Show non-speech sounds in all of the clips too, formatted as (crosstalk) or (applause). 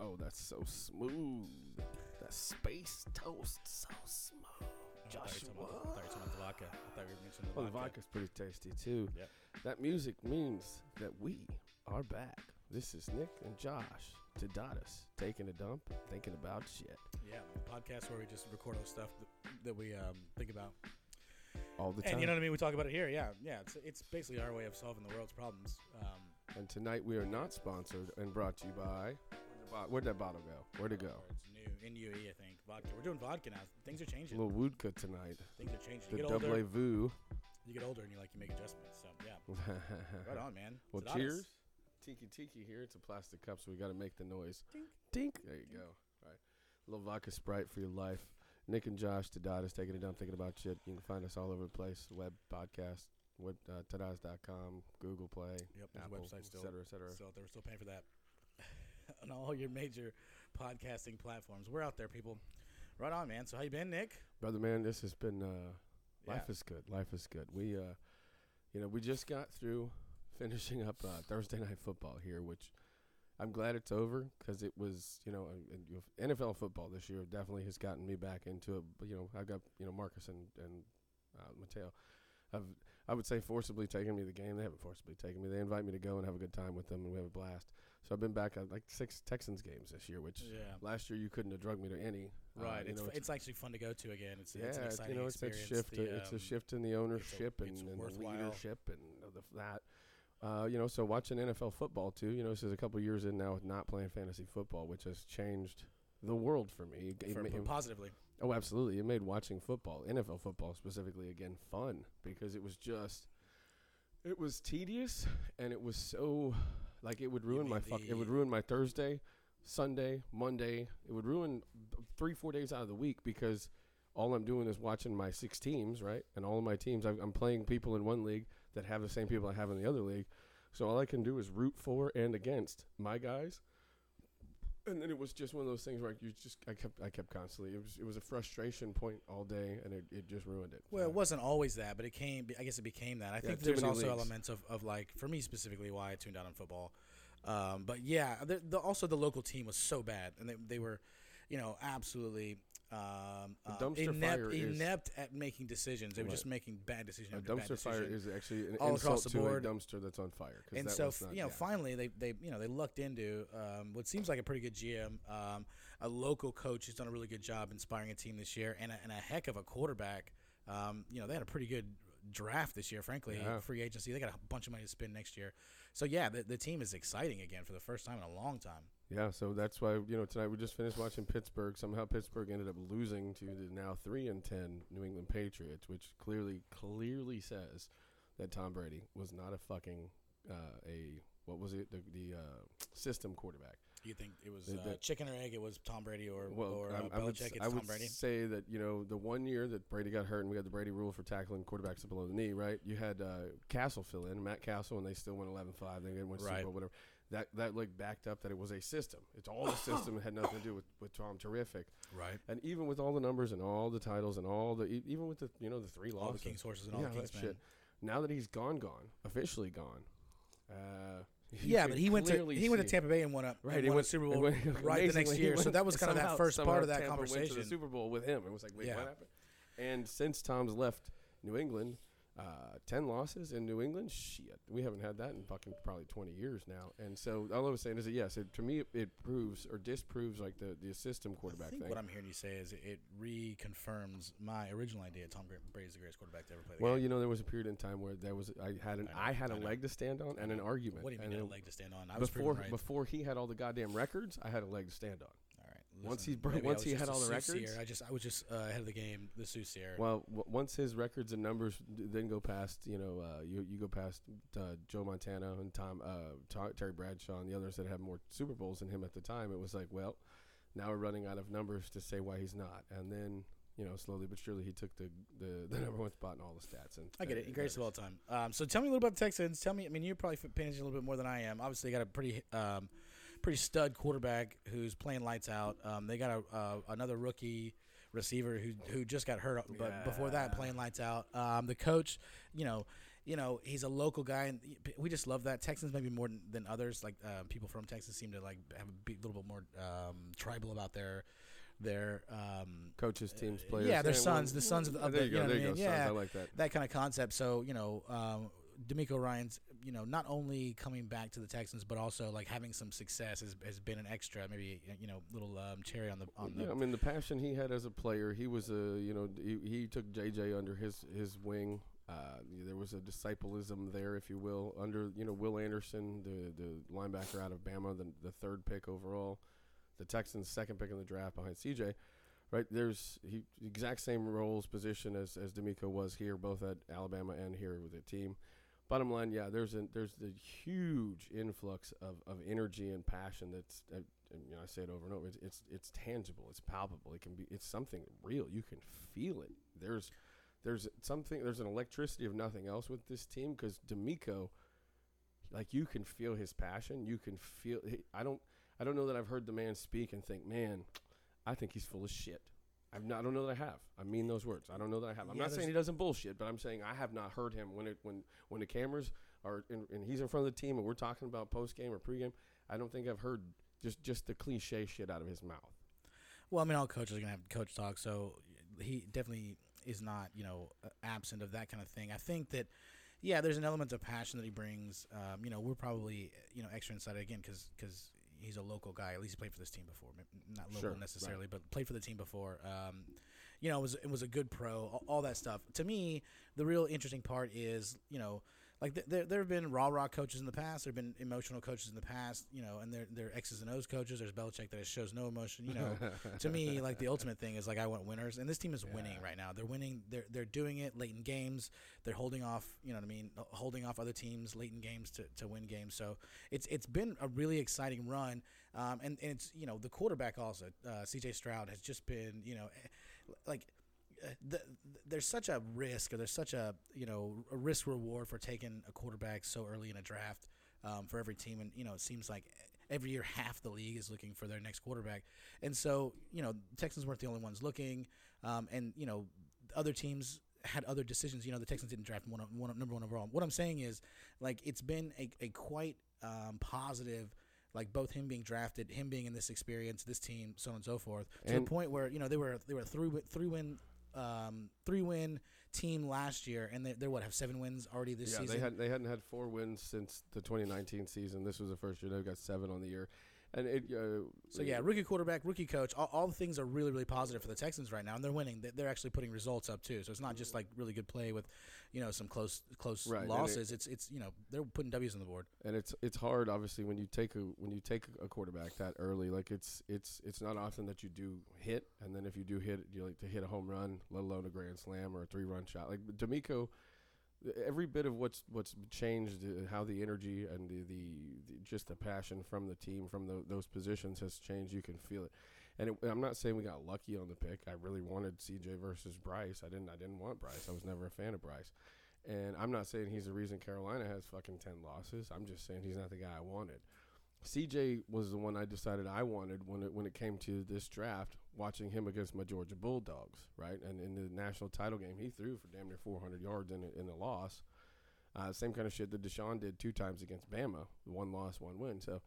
Oh, that's so smooth. That space toast, so smooth. I thought you were talking Joshua. I thought you were talking about the vodka. I thought you were mentioning the Oh, the vodka's pretty tasty too. Yep. That music means that we are back. This is Nick and Josh to Dottis, taking a dump, thinking about shit Yeah, podcast where we just record all the stuff that, that we um, think about. all the time. And you know what I mean? We talk about it here. Yeah, yeah. It's, it's basically our way of solving the world's problems. Um, And tonight we are not sponsored and brought to you by. Where'd, that bottle go? Where'd it go? It's new in I think. Vodka. We're doing vodka now. Things are changing. A little Woodka tonight. Things are changing. The You get older. vu. You get older, and you like you make adjustments. So yeah, (laughs) right on, man. well, cheers. Tiki tiki here. It's a plastic cup, so we got to make the noise. Dink. Dink. There you go. All right. A little vodka sprite for your life. Nick and Josh Dottis, taking it down, thinking about shit. You can find us all over the place. Web podcast, web, uh, Tadaz.com, Google Play, Yep, there's a Apple, website still. et cetera, et cetera. So they were still paying for that. On all your major podcasting platforms. We're out there, people. Right on, man. So how you been, Nick? Brother man, this has been uh, life Yeah. is good. Life is good. We uh, you know, we just got through (laughs) finishing up uh, Thursday night football here, which I'm glad it's over because it was, you know, uh, and you know, NFL football this year definitely has gotten me back into it. But you know, I've got you know Marcus and and uh, Mateo. I've I would say forcibly taken me to the game. They haven't forcibly taken me. They invite me to go and have a good time with them, and we have a blast. So I've been back at like six Texans games this year, which Yeah. last year you couldn't have drugged me to any. Uh, Right. you it's, know, fu- it's actually fun to go to again. It's, yeah, it's an exciting you know, it's experience. shift. The, it's a um, shift in the ownership and, it's and the leadership and the, that. Uh, you know, so watching NFL football too. You know, this is a couple years in now with not playing fantasy football, which has changed the world for me. It for, it- positively. oh, absolutely! It made watching football, NFL football specifically, again fun because it was just. It was tedious, and it was so, like it would ruin my fuck. It would ruin my Thursday, Sunday, Monday. It would ruin three, four days out of the week because all I'm doing is watching my six teams, right? And all of my teams, I'm, I'm playing people in one league that have the same people I have in the other league. So all I can do is root for and against my guys. And then it was just one of those things where you just I kept I kept constantly it was it was a frustration point all day and it, it just ruined it. Well, So- it wasn't always that, but it came. I guess it became that. I think too there's also leagues. elements of, of like for me specifically why I tuned out on football. Um, but yeah, the, the, also the local team was so bad, and they, they were, you know, absolutely um, um, dumpster inept, fire is- inept at making decisions. They were Right. just making bad decisions. a dumpster fire decision. is actually an all across insult the to board. a dumpster that's on fire. and so not- you know yeah. finally they, they you know they lucked into um, what seems like a pretty good GM um, a local coach who's done a really good job inspiring a team this year and a, and a heck of a quarterback um, you know they had a pretty good draft this year frankly Yeah. free agency they got a bunch of money to spend next year so yeah the, the team is exciting again for the first time in a long time Yeah, so that's why you know tonight we just finished watching Pittsburgh. Somehow Pittsburgh ended up losing to the now three and ten New England Patriots, which clearly clearly says that Tom Brady was not a fucking uh, a what was it the the uh, system quarterback. you think it was The- uh, chicken or egg it was Tom Brady or, Well, or uh, I, I would, Belichick s- it's I Tom would Brady say that you know the one year that Brady got hurt and we had the Brady rule for tackling quarterbacks below the knee, right? You had uh, Cassel fill in, Matt Cassel, and they still went 11-5. They didn't win Super. Bowl, whatever. That that like backed up that it was a system. It's all the system. It had nothing to do with with Tom. Terrific. right And even with all the numbers and all the titles and all the e- even with the you know the three all the King's horses and all yeah, the that King's men shit. Now that he's gone, gone officially gone. Uh, you Yeah, but he went to he went to Tampa Bay and won a Right, and he won went Super Bowl went- (laughs) right the next year. So that was kind of that first part of that Tampa Went to conversation. the Super Bowl with him. It was like, wait, Yeah. what happened? And since Tom's left New England, uh, ten losses in New England. Shit, we haven't had that in fucking probably twenty years now. And so all I was saying is that yes, it, to me it, it proves or disproves like the the system I quarterback think thing. what I'm hearing you say is it, it reconfirms my original idea. Tom Gra- Brady's the greatest quarterback to ever play the well, game. you know, there was a period in time where there was I had an I know, I, had a I know. leg to stand on and an argument. What do you mean and a leg to stand on? I was before right. before he had all the goddamn records, I had a leg to stand on. Once he's br- once he had all the soothsayer. records- I just I was just uh, ahead of the game. The soothsayer. Well, w- once his records and numbers then go past, you know, uh, you you go past uh, Joe Montana and Tom, uh, Ta- Terry Bradshaw and the others that had more Super Bowls than him at the time. It was like, well, now we're running out of numbers to say why he's not. And then, you know, slowly but surely he took the the, the number one spot in all the stats. And I get it. Greatest of all time. Um, so tell me a little about the Texans. Tell me. I mean, you're probably paying attention a little bit more than I am. Obviously, got a pretty, um, pretty stud quarterback who's playing lights out. Um, they got a uh, another rookie receiver who who just got hurt, but before that, playing lights out. Um, the coach, you know, you know, he's a local guy, and we just love that. Texans maybe more than, others. Like uh, people from Texas seem to like have a little bit more um, tribal about their their um, coaches, teams, players. yeah, their sons, the sons of the- of there the- you you go. know There I you go. Sons, Yeah. I like that. that kind of concept. So you know, um, DeMeco Ryans you know not only coming back to the Texans, but also like having some success has, has been an extra, maybe you know, little um, cherry on the on the. Yeah, I mean the passion he had as a player. He was a you know he, he took JJ under his his wing. Uh, there was a disciplism there, if you will, under you know Will Anderson, the the linebacker out of Bama, the the third pick overall, the Texans' second pick in the draft behind CJ. Right there's he exact same roles position as as DeMeco was here, both at Alabama and here with the team. Bottom line, yeah, there's a there's the huge influx of, of energy and passion that's uh, you know, I say it over and over. It's, it's it's tangible. It's palpable. It can be. It's something real. You can feel it. There's there's something. There's an electricity of nothing else with this team because DeMeco, like you can feel his passion. You can feel. I don't. I don't know that I've heard the man speak and think, man, I think he's full of shit. Not, I don't know that I have. I mean those words. I don't know that I have. I'm Yeah, not saying he doesn't bullshit, but I'm saying I have not heard him when it when when the cameras are in, and he's in front of the team and we're talking about post game or pregame. I don't think I've heard just just the cliche shit out of his mouth. Well, I mean, all coaches are gonna have coach talk, so he definitely is not, you know, absent of that kind of thing. I think that, yeah, there's an element of passion that he brings. Um, you know, we're probably, you know, extra excited again because because he's a local guy. At least he played for this team before, not local Sure, right. necessarily, but played for the team before. Um, you know, it was it was a good pro, all, all that stuff. To me, the real interesting part is, you know. Like th- there, there have been raw raw coaches in the past. There have been emotional coaches in the past, you know, and they're they're X's and O's coaches. There's Belichick that shows no emotion, you know (laughs) to me, like the ultimate thing is like I want winners, and this team is winning right now. They're winning. They're they're doing it late in games. They're holding off. You know what I mean? Holding off other teams late in games to, to win games. So it's it's been a really exciting run. Um, and, and it's you know the quarterback also, uh, C.J. Stroud has just been you know, eh, like. The, there's such a risk, or there's such a you know a risk reward for taking a quarterback so early in a draft um, for every team, and you know it seems like every year half the league is looking for their next quarterback. And so, you know, Texans weren't the only ones looking, um, and you know, other teams had other decisions. You know, the Texans didn't draft one, one number one overall. What I'm saying is, like, it's been a, a quite um, positive. Like both him being drafted, him being in this experience, this team, so on and so forth, to And- the point where you know they were they were three three win um, three win team last year, and they, they're what have seven wins already this yeah, season. they had they hadn't had four wins since the 2019 season. This was the first year they've got seven on the year, and it. Uh, So yeah, rookie quarterback, rookie coach, all, all the things are really really positive for the Texans right now, and they're winning. They- They're actually putting results up too. So it's not just like really good play with, you know, some close close Right, and it- losses. it's it's you know they're putting W's on the board. and it's it's hard obviously when you take a when you take a quarterback that early like it's it's it's not often that you do hit and then if you do hit you like to hit a home run let alone a grand slam or a three run shot like DeMeco every bit of what's what's changed uh, how the energy and the, the, the just the passion from the team from tho- those positions has changed you can feel it. And it, I'm not saying we got lucky on the pick. I really wanted CJ versus Bryce. I didn't I didn't want Bryce. I was never a fan of Bryce. And I'm not saying he's the reason Carolina has fucking 10 losses. I'm just saying he's not the guy I wanted. CJ was the one I decided I wanted when it when it came to this draft, watching him against my Georgia Bulldogs, right? And in the national title game, he threw for damn near 400 yards in a, in a loss. Uh, same kind of shit that Deshaun did two times against Bama, one loss, one win. So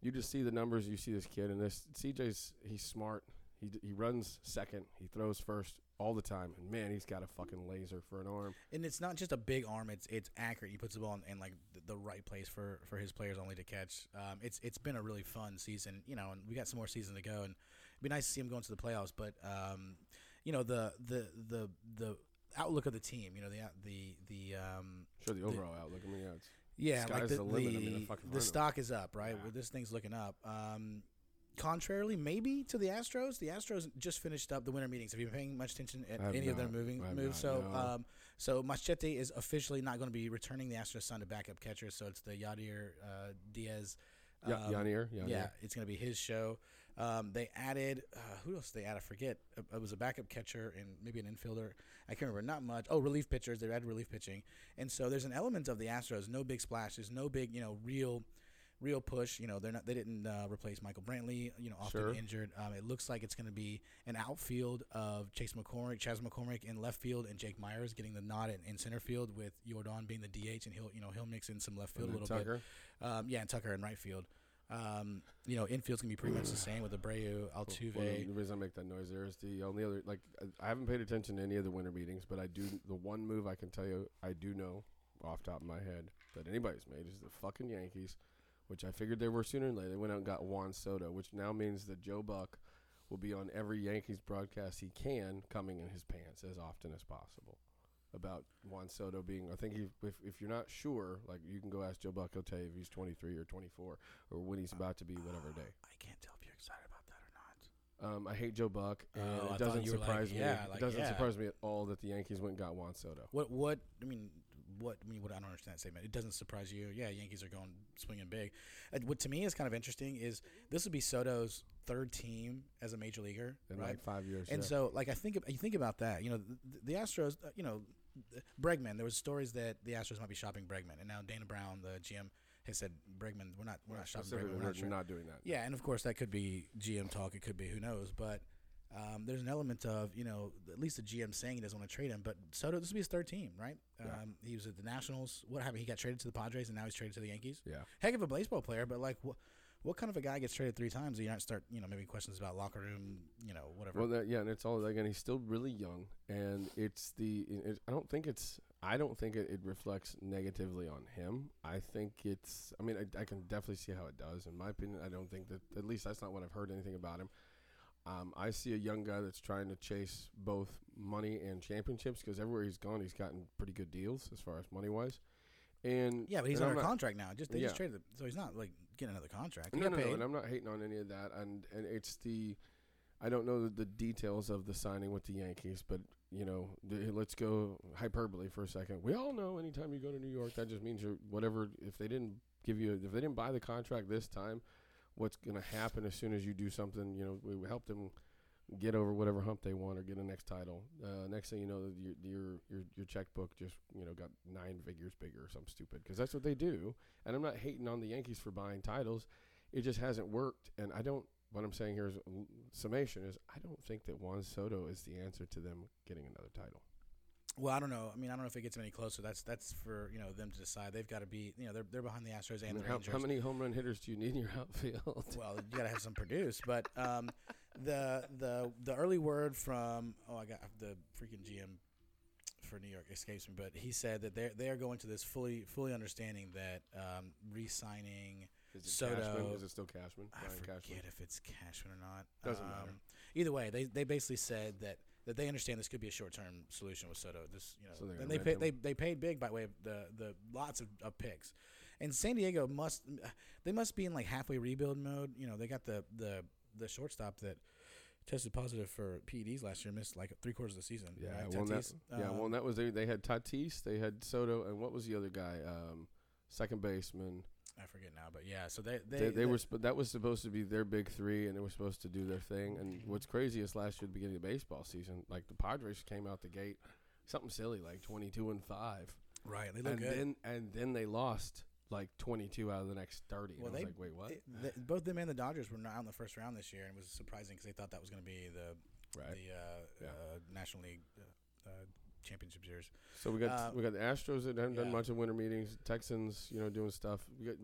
you just see the numbers, you see this kid, and this CJ's he's smart. He he runs second, he throws first all the time, and man, he's got a fucking laser for an arm. And it's not just a big arm; it's it's accurate. He puts the ball in, in like the, the right place for, for his players only to catch. Um, it's it's been a really fun season, you know, and we got some more season to go, and it'd be nice to see him go into the playoffs. But um, you know, the the the the outlook of the team, you know, the the the um, Sure, the overall outlook. I mean, yeah, it's Yeah, Sky's like the the the, limit. I mean, they're the stock is up, right? Yeah. Well, this thing's looking up. Um, contrarily, maybe to the Astros, the Astros just finished up the winter meetings. Have you been paying much attention at any of their moving moves? not, so, no. um, so Machete is officially not going to be returning. The Astros signed a backup catcher, so it's the Yadier uh, Diaz. yeah, um, Yainer. yeah, it's going to be his show. Um, they added uh, who else? Did they add? I forget. It, it was a backup catcher and maybe an infielder. I can't remember. Not much. Oh, relief pitchers. They added relief pitching, and so there's an element of the Astros. No big splashes. No big, you know, real real push. You know, they're not they didn't uh, replace Michael Brantley. You know, often Sure. injured. Um, it looks like it's going to be an outfield of Chase McCormick, Chas McCormick in left field, and Jake Myers getting the nod in, in center field with Jordan being the DH, and he'll you know he'll mix in some left field a little Tucker. bit. Um, yeah, and Tucker in right field. Um, you know, infield's gonna be pretty much the same with Abreu, Altuve. Well, the reason I make that noise there is the only other like I- I haven't paid attention to any of the winter meetings, but I do the one move I can tell you I do know off top of my head that anybody's made is the fucking Yankees, which I figured they were sooner or later. They went out and got Juan Soto, which now means that Joe Buck will be on every Yankees broadcast he can, coming in his pants as often as possible. About Juan Soto being, I think he, if if you're not sure, like you can go ask Joe Buck. He'll tell you if he's 23 or 24 or when he's about to be, whatever day. I can't tell if you're excited about that or not. Um, I hate Joe Buck, and Oh, I it thought doesn't you were like, surprise me. yeah, it doesn't yeah. surprise me at all that the Yankees went and got Juan Soto. What what I mean what I what I don't understand that statement. It doesn't surprise you. Yeah, Yankees are going swinging big. What to me is kind of interesting is this would be Soto's third team as a major leaguer, In right? like five years. And yeah. so, like, I think you think about that. You know, the, the Astros. uh, You know, Bregman. There was stories that the Astros might be shopping Bregman, and now Dana Brown, the GM, has said Bregman. We're not. We're not shopping Bregman. We're we're not, sure. not doing that. Yeah, and of course that could be GM talk. It could be who knows, but. Um, there's an element of you know at least the GM saying he doesn't want to trade him, but Soto this will be his third team, right? Yeah. Um, he was at the Nationals. What happened? He got traded to the Padres, and now he's traded to the Yankees. Yeah. Heck of a baseball player, but like what what kind of a guy gets traded three times? You not start you know maybe questions about locker room, you know whatever. Well, that, yeah, and it's all again. He's still really young, and it's the. It, I don't think it's. I don't think it, it reflects negatively on him. I think it's. I mean, I, I can definitely see how it does. In my opinion, I don't think that. At least that's not what I've heard anything about him. Um, I see a young guy that's trying to chase both money and championships because everywhere he's gone, he's gotten pretty good deals as far as money wise. And yeah, but he's under not- contract now. Just they just traded, him, so he's not like getting another contract. He No, no, no, and I'm not hating on any of that. And and it's the, I don't know the, the details of the signing with the Yankees, but you know, the, let's go hyperbole for a second. We all know anytime you go to New York, that just means you're whatever. If they didn't give you, if they didn't buy the contract this time, what's going to happen as soon as you do something? You know, we help them get over whatever hump they want or get a next title. Uh, next thing you know, your your your your checkbook just you know got nine figures bigger or something stupid because that's what they do. And I'm not hating on the Yankees for buying titles. It just hasn't worked, and I don't. What I'm saying here is summation is I don't think that Juan Soto is the answer to them getting another title. Well, I don't know. I mean, I don't know if it gets any closer. That's that's for you know them to decide. They've got to be you know they're they're behind the Astros I and mean, the how, Rangers. how many home run hitters do you need in your (laughs) outfield? well, you got to have some produce. But um, the the the early word from oh I got the freaking GM for New York escapes me, but he said that they're they are going to this fully fully understanding that um, re-signing. Is it Soto- Cashman? Is it still Cashman? I Brian forget Cashman? if it's Cashman or not. Doesn't um, matter. Either way, they they basically said that. That they understand this could be a short-term solution with Soto. This, you know, So and they pay, they they paid big by way of the the lots of, of picks, and San Diego must they must be in like halfway rebuild mode. You know, they got the the the shortstop that tested positive for PEDs last year, missed like three quarters of the season. Yeah, right? well, that, Tatis, yeah, uh, well, that was they. They had Tatis, they had Soto, and what was the other guy? Um, second baseman. I forget now, but yeah. So they they, They, they, were sp- that was supposed to be their big three, and they were supposed to do their thing. And what's crazy is last year, at the beginning of baseball season, like the Padres came out the gate, something silly like twenty-two and five, right. They look and good. then and then they lost like twenty-two out of the next thirty. Well, and I they- was like, wait, what? It- the- both them and the Dodgers were not in the first round this year, and it was surprising because they thought that was going to be the right. the uh, Yeah. uh, National League uh, uh, championship years. So we got Uh, we got the Astros that haven't done much in winter meetings. Texans, you know, doing stuff. We got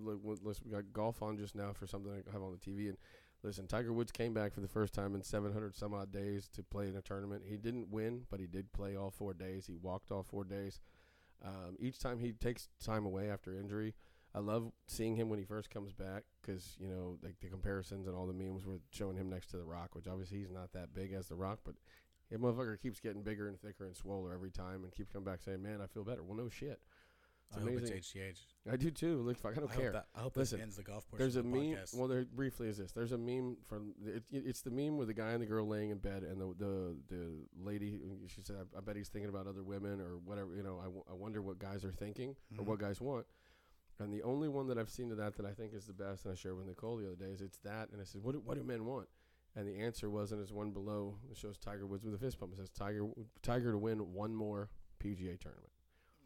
listen, we got golf on just now for something I have on the TV. And listen, Tiger Woods came back for the first time in 700 some odd days to play in a tournament. He didn't win, but he did play all four days. He walked all four days. Um, each time he takes time away after injury, I love seeing him when he first comes back because you know like the comparisons and all the memes were showing him next to the Rock, which obviously he's not that big as the Rock, but that motherfucker keeps getting bigger and thicker and swoller every time, and keeps coming back saying, "Man, I feel better." Well, no shit. It's I hope amazing. it's HGH. I do too. Look, fuck, I don't I care. Hope that, I hope Listen, this ends the golf portion There's a of the meme. podcast. Well, there briefly is this. There's a meme from it, it- it's the meme with the guy and the girl laying in bed, and the the the lady. She said, "I, I bet he's thinking about other women or whatever." You know, I, w- I wonder what guys are thinking or Mhm. what guys want. And the only one that I've seen to that that I think is the best, and I shared with Nicole the other day, is it's that. And I said, "What do, what do men want?" And the answer wasn't as one below. It shows Tiger Woods with a fist bump. It says Tiger Tiger to win one more PGA tournament.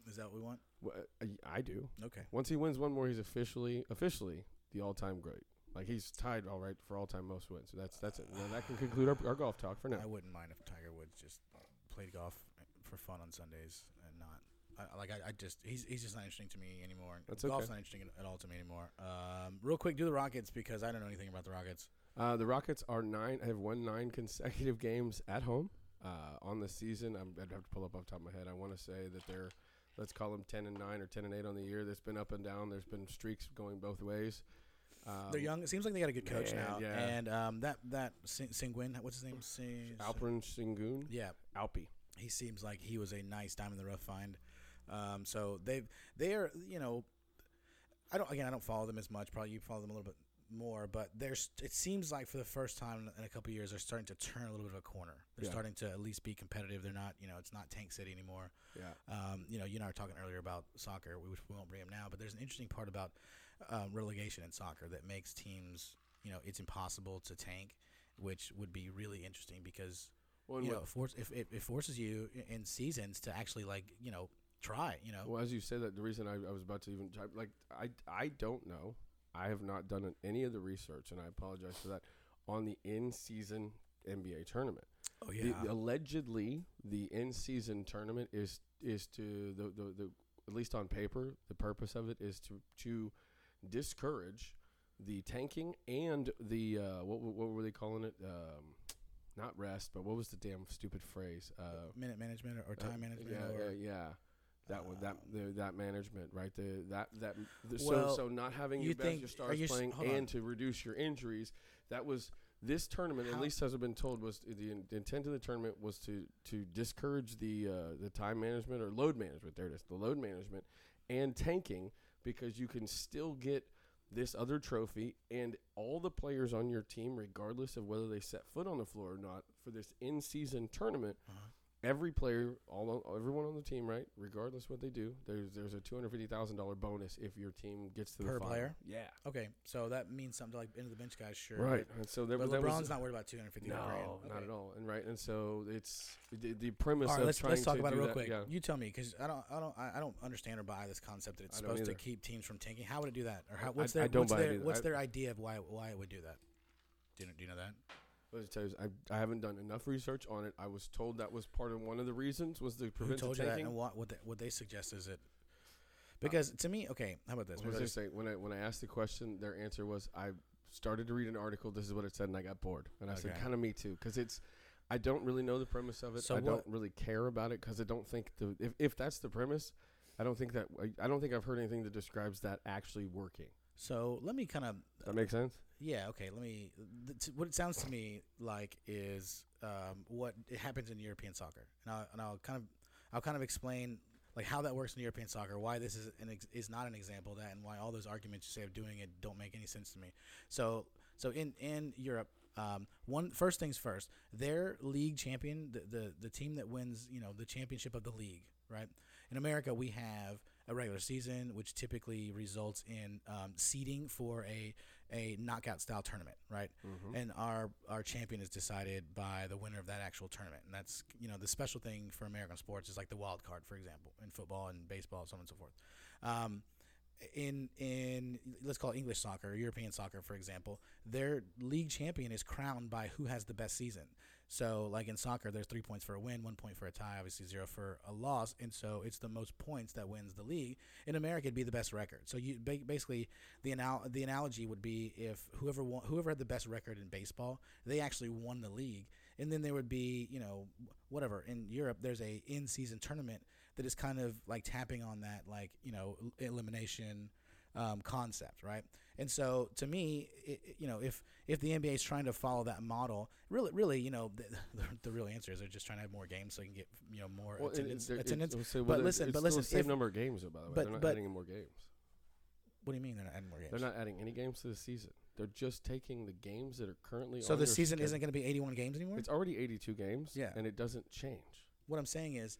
Is that what we want? Well, I, I do. Okay. Once he wins one more, he's officially officially the all-time great. Like he's tied all right for all-time most wins. So that's that's it. That can conclude our, our golf talk for now. I wouldn't mind if Tiger Woods just played golf for fun on Sundays and not. I, like I, I just he's he's just not interesting to me anymore. That's Golf's okay. not interesting at all to me anymore. Um, real quick, do the Rockets because I don't know anything about the Rockets. Uh, the Rockets are nine. Have won nine (laughs) consecutive games at home uh, on the season. I'm, I'd have to pull up off the top of my head. I want to say that they're, let's call them ten and nine or ten and eight on the year. That's been up and down. There's been streaks going both ways. Um, They're young. It seems like they got a good coach man, now. yeah. And um, that that Sing- Singwin, what's his name? Sing- Alperen Sengun, Yeah, Alpi. he seems like he was a nice diamond in the rough find. Um, so they've they are you know, I don't again I don't follow them as much. Probably you follow them a little bit more, but there's it seems like for the first time in a couple of years they're starting to turn a little bit of a corner. They're Yeah. starting to at least be competitive. They're not you know it's not Tank City anymore. Yeah. Um, you know, you and I were talking earlier about soccer, which we won't bring up now, but there's an interesting part about um, relegation in soccer that makes teams, you know, it's impossible to tank, which would be really interesting because Well, you know, force if it, it forces you in seasons to actually like you know try. You know, Well, as you say that, the reason I, I was about to even type, like I I don't know. I have not done any of the research, and I apologize for that. On the in-season NBA tournament, oh the, allegedly the in-season tournament is is to the, the the at least on paper the purpose of it is to to discourage the tanking and the uh, what what were they calling it? Um, not rest, but what was the damn stupid phrase? Uh, minute management or, or uh, time management. Yeah, or, yeah, yeah. That one, that the, that management, right? The that that the, Well, so so not having you your best your stars you playing and on. to reduce your injuries. That was this tournament. How- at least as I've been told, was the, in- the intent of the tournament was to to discourage the uh, the time management or load management. There it is, the load management and tanking because you can still get this other trophy and all the players on your team, regardless of whether they set foot on the floor or not, for this in season tournament Uh-huh. Every player, all everyone on the team, right? Regardless what they do, there's there's a two hundred fifty thousand dollar bonus if your team gets to the Per final. player? Yeah, Okay, so that means something to like into the bench guys, sure. right. And so there, But, LeBron's was, not worried about 250 no, grand. not Okay. at all. And right, and so it's the, the premise All right, of let's trying let's talk to about it real that- quick. Yeah. You tell me because I don't I don't I I don't understand or buy this concept that it's I supposed to keep teams from tanking. How would it do that? Or how, what's I their don't what's buy their what's their idea of why why it would do that? Do you know, do you know that? Let me tell you, I, I haven't done enough research on it. I was told that was part of one of the reasons was to Who prevent told the you that? tanking. And what what they, what they suggest is it? Because uh, to me, okay, how about this? What was I saying? When I when I asked the question, their answer was I started to read an article. This is what it said, and I got bored. And I said, Okay. kind of me too, because it's I don't really know the premise of it. So I don't really care about it because I don't think the if if that's the premise, I don't think that I, I don't think I've heard anything that describes that actually working. So let me kind of Does that make sense? Yeah. Okay. Let me. What it sounds to me like is um, what it happens in European soccer, and I'll, and I'll kind of, I'll kind of explain like how that works in European soccer, why this is an ex- is not an example of that, and why all those arguments you say of doing it don't make any sense to me. So, so in in Europe, um, one first things first, their league champion, the, the the team that wins, you know, the championship of the league, right? In America, we have a regular season, which typically results in um, seeding for a a knockout style tournament, right? Mm-hmm. And our our champion is decided by the winner of that actual tournament, and that's you know the special thing for American sports is like the wild card, for example, in football and baseball, so on and so forth. Um, in in let's call it English soccer, European soccer, for example, their league champion is crowned by who has the best season. So, like in soccer, there's three points for a win, one point for a tie, obviously zero for a loss, and so it's the most points that wins the league. In America, it'd be the best record. So, you basically the anal- the analogy would be if whoever won- whoever had the best record in baseball, they actually won the league, and then there would be you know whatever in Europe. There's a in season tournament that is kind of like tapping on that like you know elimination um, concept, right? And so to me, it, it- you know, if if the NBA is trying to follow that model, really, really, you know, the, (laughs) the, the real answer is they're just trying to have more games so you can get you know more Well, attendance. it's- attendance. say, well, but listen, but listen, same if- number of games, though, by the way. but- They're not but- adding in more games. what do you mean they're not adding more games? They're not adding any games to the season. They're just taking the games that are currently. so on the season schedule. isn't going to be 81 games anymore. It's already 82 games. Yeah. and it doesn't change. what I'm saying is,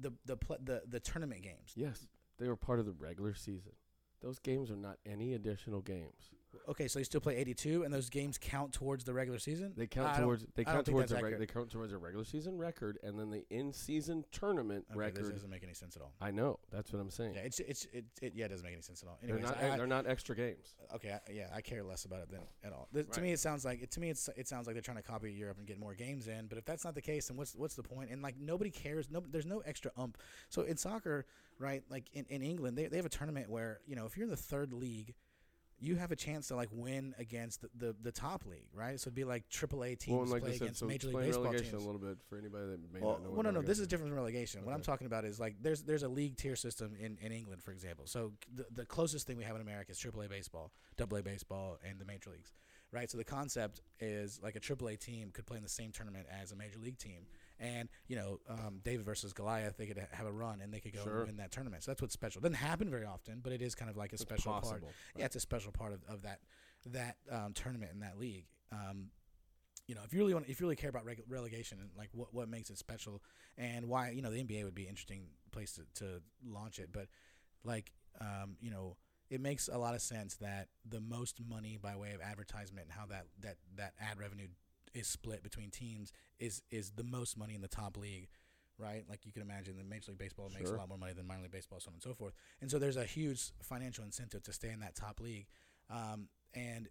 the the pl- the the tournament games. Yes, they were part of the regular season. Those games are not any additional games. Okay, so you still play 82, and those games count towards the regular season. They count I towards they count towards a reg- they count towards a regular season record, and then the in season tournament Okay, record. This doesn't make any sense at all. I know that's what I'm saying. Yeah, it's it's it, it yeah, it doesn't make any sense at all. they're not I- they're not extra games. okay, I, yeah, I care less about it than at all. Th- To me, it sounds like it, to me it's it sounds like they're trying to copy Europe and get more games in. But if that's not the case, then what's what's the point? And like nobody cares. No, there's no extra ump. So in soccer, right? Like in, in England, they they have a tournament where you know if you're in the third league. You have a chance to like win against the, the, the top league, right? So it'd be like AAA teams well, like play said, against so Major League Baseball relegation teams. a little bit for anybody that may Well, not know. well, no, no. This is different from relegation. What I'm talking about is like there's there's a league tier system in, in England, for example. So the, the closest thing we have in America is AAA baseball, AA baseball, and the major leagues, right? So the concept is like a AAA team could play in the same tournament as a major league team, and you know, um, David versus Goliath, they could have a run and they could go Sure. win that tournament. So that's what's special. Doesn't happen very often, but it is kind of like a It's special part. possible. Yeah, it's a special part of, of that that um, tournament and that league. Um, you know, if you really want, if you really care about reg- relegation and like what what makes it special and why, you know, the NBA would be an interesting place to, to launch it. But like, um, you know, it makes a lot of sense that the most money by way of advertisement and how that that that ad revenue is split between teams is is the most money in the top league. Right, like you can imagine, the Major League Baseball makes a lot more money than minor league baseball, so on and so forth. And so there's a huge financial incentive to stay in that top league. Um, and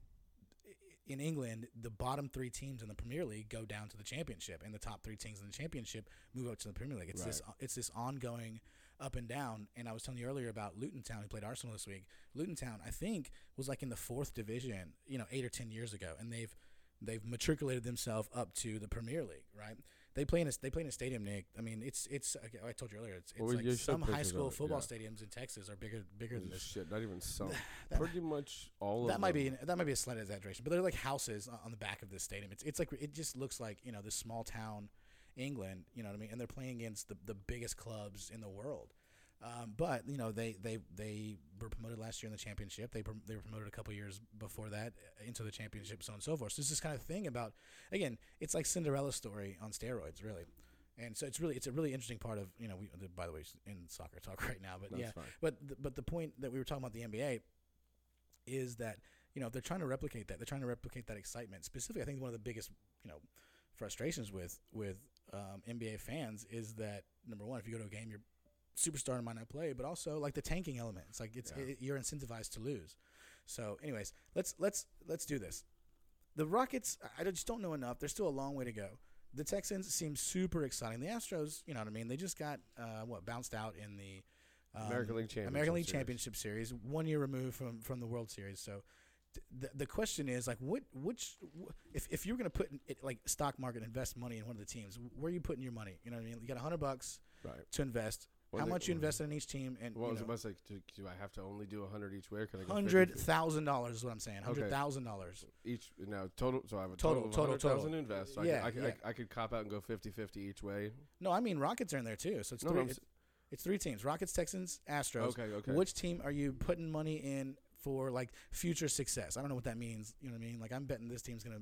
in England, the bottom three teams in the Premier League go down to the Championship, and the top three teams in the Championship move up to the Premier League. It's this it's this ongoing up and down. And I was telling you earlier about Luton Town, who played Arsenal this week. Luton Town, I think, was like in the fourth division, you know, eight or ten years ago, and they've they've matriculated themselves up to the Premier League, right? They play in a they play in a stadium, Nick. I mean, it's it's I told you earlier, it's, it's Well, like some high school football yeah. stadiums in Texas are bigger bigger than this. Shit, not even some. (laughs) That- Pretty much all of that might be them. an, that might be a slight exaggeration, but they're like houses on- on the back of this stadium. It's it's like it just looks like you know this small town England. You know what I mean? And they're playing against the, the biggest clubs in the world. Um, but you know they, they they were promoted last year in the championship. They they were promoted a couple years before that uh, into the championship, so on and so forth. So it's this kind of thing about again, it's like Cinderella story on steroids, really. And so it's really it's a really interesting part of you know we by the way in soccer talk (laughs) right now, but That's yeah, fine. but the, but the point that we were talking about the NBA is that you know if they're trying to replicate that, they're trying to replicate that excitement. Specifically, I think one of the biggest you know frustrations with with um, NBA fans is that number one, if you go to a game, your superstar might not play, but also like the tanking element. It's like it's Yeah. it, you're incentivized to lose. So, anyways, let's let's let's do this. The Rockets, I just don't know enough. There's still a long way to go. The Texans seem super exciting. The Astros, you know what I mean. They just got uh, what bounced out in the um, American League Championship American League Series. Championship Series, one year removed from from the World Series. So, th- the the question is like, what which wh- if if you're gonna put it, like stock market invest money in one of the teams, where are you putting your money? You know what I mean. You got a hundred bucks Right. to invest. Well, How they- much you invested (clears throat) in each team, and Well, I you was about to say, do, do I have to only do a hundred each way? Can I go hundred 50? thousand dollars is what I'm saying. Okay. Hundred thousand dollars. each now total? So I have a Total, total, total, of total. 100,000 to invest. So Yeah, I, could, I, yeah. could, I, I could cop out and go 50-50 each way. No, I mean Rockets are in there too. So it's No, no, three. I'm it's, it's three teams: Rockets, Texans, Astros. Okay, okay. Which team are you putting money in for like future success? I don't know what that means. You know what I mean? Like I'm betting this team's gonna,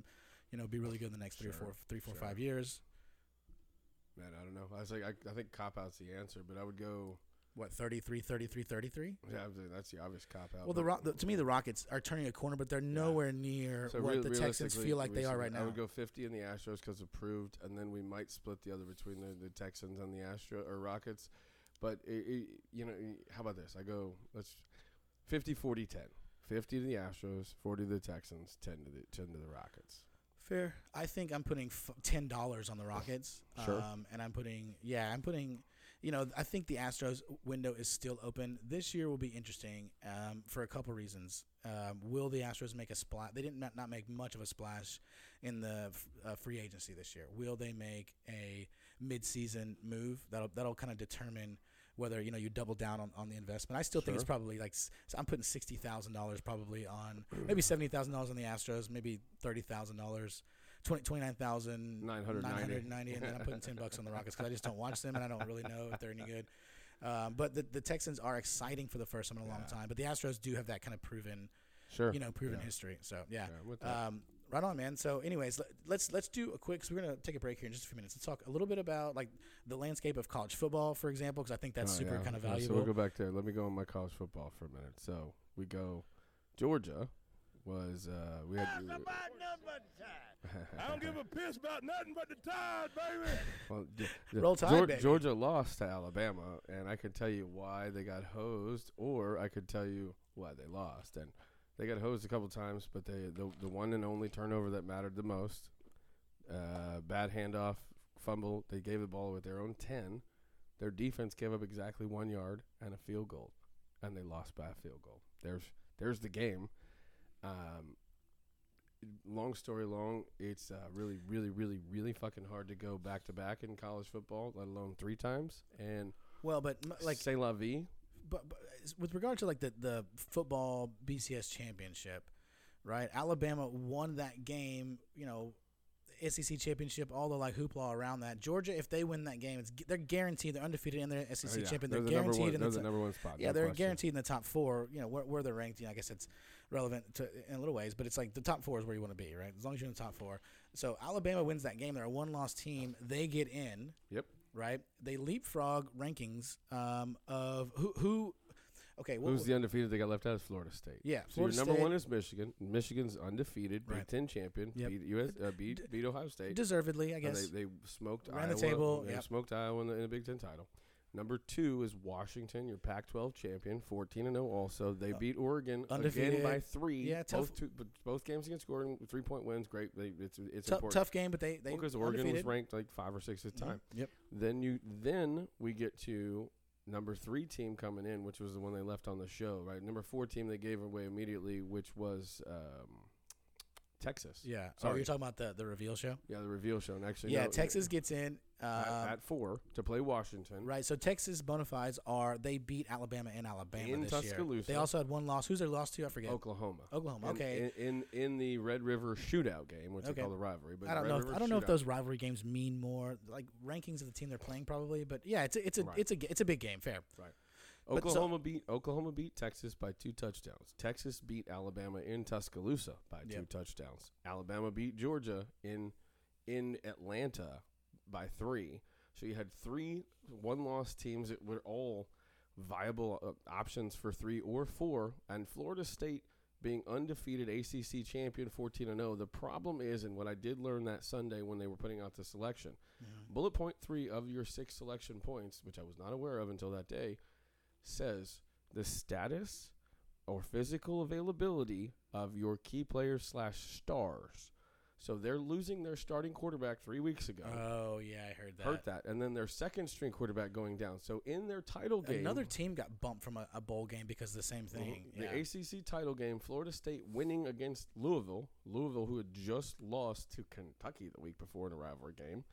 you know, be really good in the next three or Sure, four, three, four, sure. five years. Man, I don't know. I was like, I, I think cop out's the answer, but I would go. What 33, 33, 33? Yeah, I that's the obvious cop out. Well, the, Ro- the to me the Rockets are turning a corner, but they're nowhere near So what real- the Texans realistically- feel like they are right I now. would go 50 in the Astros because approved, and then we might split the other between the, the Texans and the Astro or Rockets. But i i you know, how about this? I go let's 50 40 10. 50 to the Astros, 40 to the Texans, 10 to the 10 to the Rockets. Fair. I think I'm putting ten dollars on the Rockets. Sure. Um, and I'm putting yeah, I'm putting. You know, I think the Astros window is still open. This year will be interesting um, for a couple reasons. Um, will the Astros make a splash? They didn't not, make much of a splash in the f- uh, free agency this year. Will they make a mid-season move? That'll that'll kind of determine whether you know you double down on, on the investment. I still think it's probably like so I'm putting sixty thousand dollars probably on maybe seventy thousand dollars on the Astros, maybe thirty thousand dollars. 20, 29,000, 990. 990, and then I'm putting 10 bucks on the Rockets because I just don't watch them and I don't really know if they're any good. Um, but the, the Texans are exciting for the first time in a long time. But the Astros do have that kind of proven, Sure. you know, proven Yeah. history. So yeah, Yeah, with that. um, right on, man. So, anyways, let, let's let's do a quick. So we're gonna take a break here in just a few minutes. Let's talk a little bit about like the landscape of college football, for example, because I think that's Oh, super yeah. kind of Yeah, valuable. So we'll go back there. Let me go on my college football for a minute. So we go Georgia. was uh, we had. (laughs) I don't give a piss about nothing but the tide, baby. Well, d- d- Roll Tide, Geor- baby. Georgia lost to Alabama, and I could tell you why they got hosed, or I could tell you why they lost. And they got hosed a couple times, but they the the one and only turnover that mattered the most, uh, bad handoff, fumble. They gave the ball with their own ten. Their defense gave up exactly one yard and a field goal, and they lost by a field goal. There's there's the game. Um, long story long, it's uh, really, really, really, really fucking hard to go back to back in college football, let alone three times. And Well, but m- like say la vie. But, but with regard to like the the football BCS championship, right? Alabama won that game. You know, SEC championship. All the like hoopla around that. Georgia, if they win that game, it's they're guaranteed. They're undefeated in their SEC Oh, yeah. champion. They're They're the guaranteed one. in They're the the top- number one spot. yeah, no they're question. guaranteed in the top four. You know where, where they're ranked. You know, I guess it's relevant to in little ways, but it's like the top four is where you want to be, right? As long as you're in the top four. So Alabama wins that game. They're a one-loss team. They get in Yep. Right? They leapfrog rankings um, of who who. Okay, what, Who's the undefeated they got left out is Florida State. yeah? So Florida your number State, one is Michigan. Michigan's undefeated, Right. Big Ten champion. Yep. Beat US, uh, beat beat Ohio State. deservedly, I guess. They, they smoked Ran the table, They yep. smoked Iowa in the, in the Big Ten title. Number two is Washington, your Pac-12 champion, 14 and 0. Also, they Uh, beat Oregon again undefeated. by three. Yeah, tough- Both, two, both games against Oregon, three point wins. Great. They, it's it's tough, important tough game, but they they because Oregon undefeated. was ranked like five or six at the time. Yep. Then you then we get to number three team coming in, which was the one they left on the show. Right, number four team they gave away immediately, which was um, Texas. Yeah. Oh, Sorry. you're talking about the the reveal show. Yeah, the reveal show. And actually, yeah, no, Texas gets in. at, Um, at four to play Washington. right. So Texas bona fides are they beat Alabama in Alabama In this Tuscaloosa. year. They also had one loss. Who's their loss to? I forget. Oklahoma. Oklahoma. And Okay. In, in in the Red River Shootout game, which Okay. they call the rivalry, but I don't Red know. If, River I don't know if those rivalry games mean more like rankings of the team they're playing, probably. But yeah, it's a, it's a Right. it's a it's a big game. Fair. But so- Oklahoma beat Oklahoma beat Texas by two touchdowns. Texas beat Alabama in Tuscaloosa by two Yep. touchdowns. Alabama beat Georgia in in Atlanta by three. So you had three one-loss teams that were all viable uh, options for three or four, and Florida State being undefeated ACC champion, fourteen and zero. The problem is, and what I did learn that Sunday when they were putting out the selection, bullet point three of your six selection points, which I was not aware of until that day, says the status or physical availability of your key players slash stars. So they're losing their starting quarterback three weeks ago. Oh yeah, I heard that. Hurt that, and then their second string quarterback going down. So in their title game, Another team got bumped from a, a bowl game because of the same thing. Mm-hmm. the yeah. ACC title game, Florida State winning against Louisville. Louisville, who had just lost to Kentucky the week before in a rivalry game.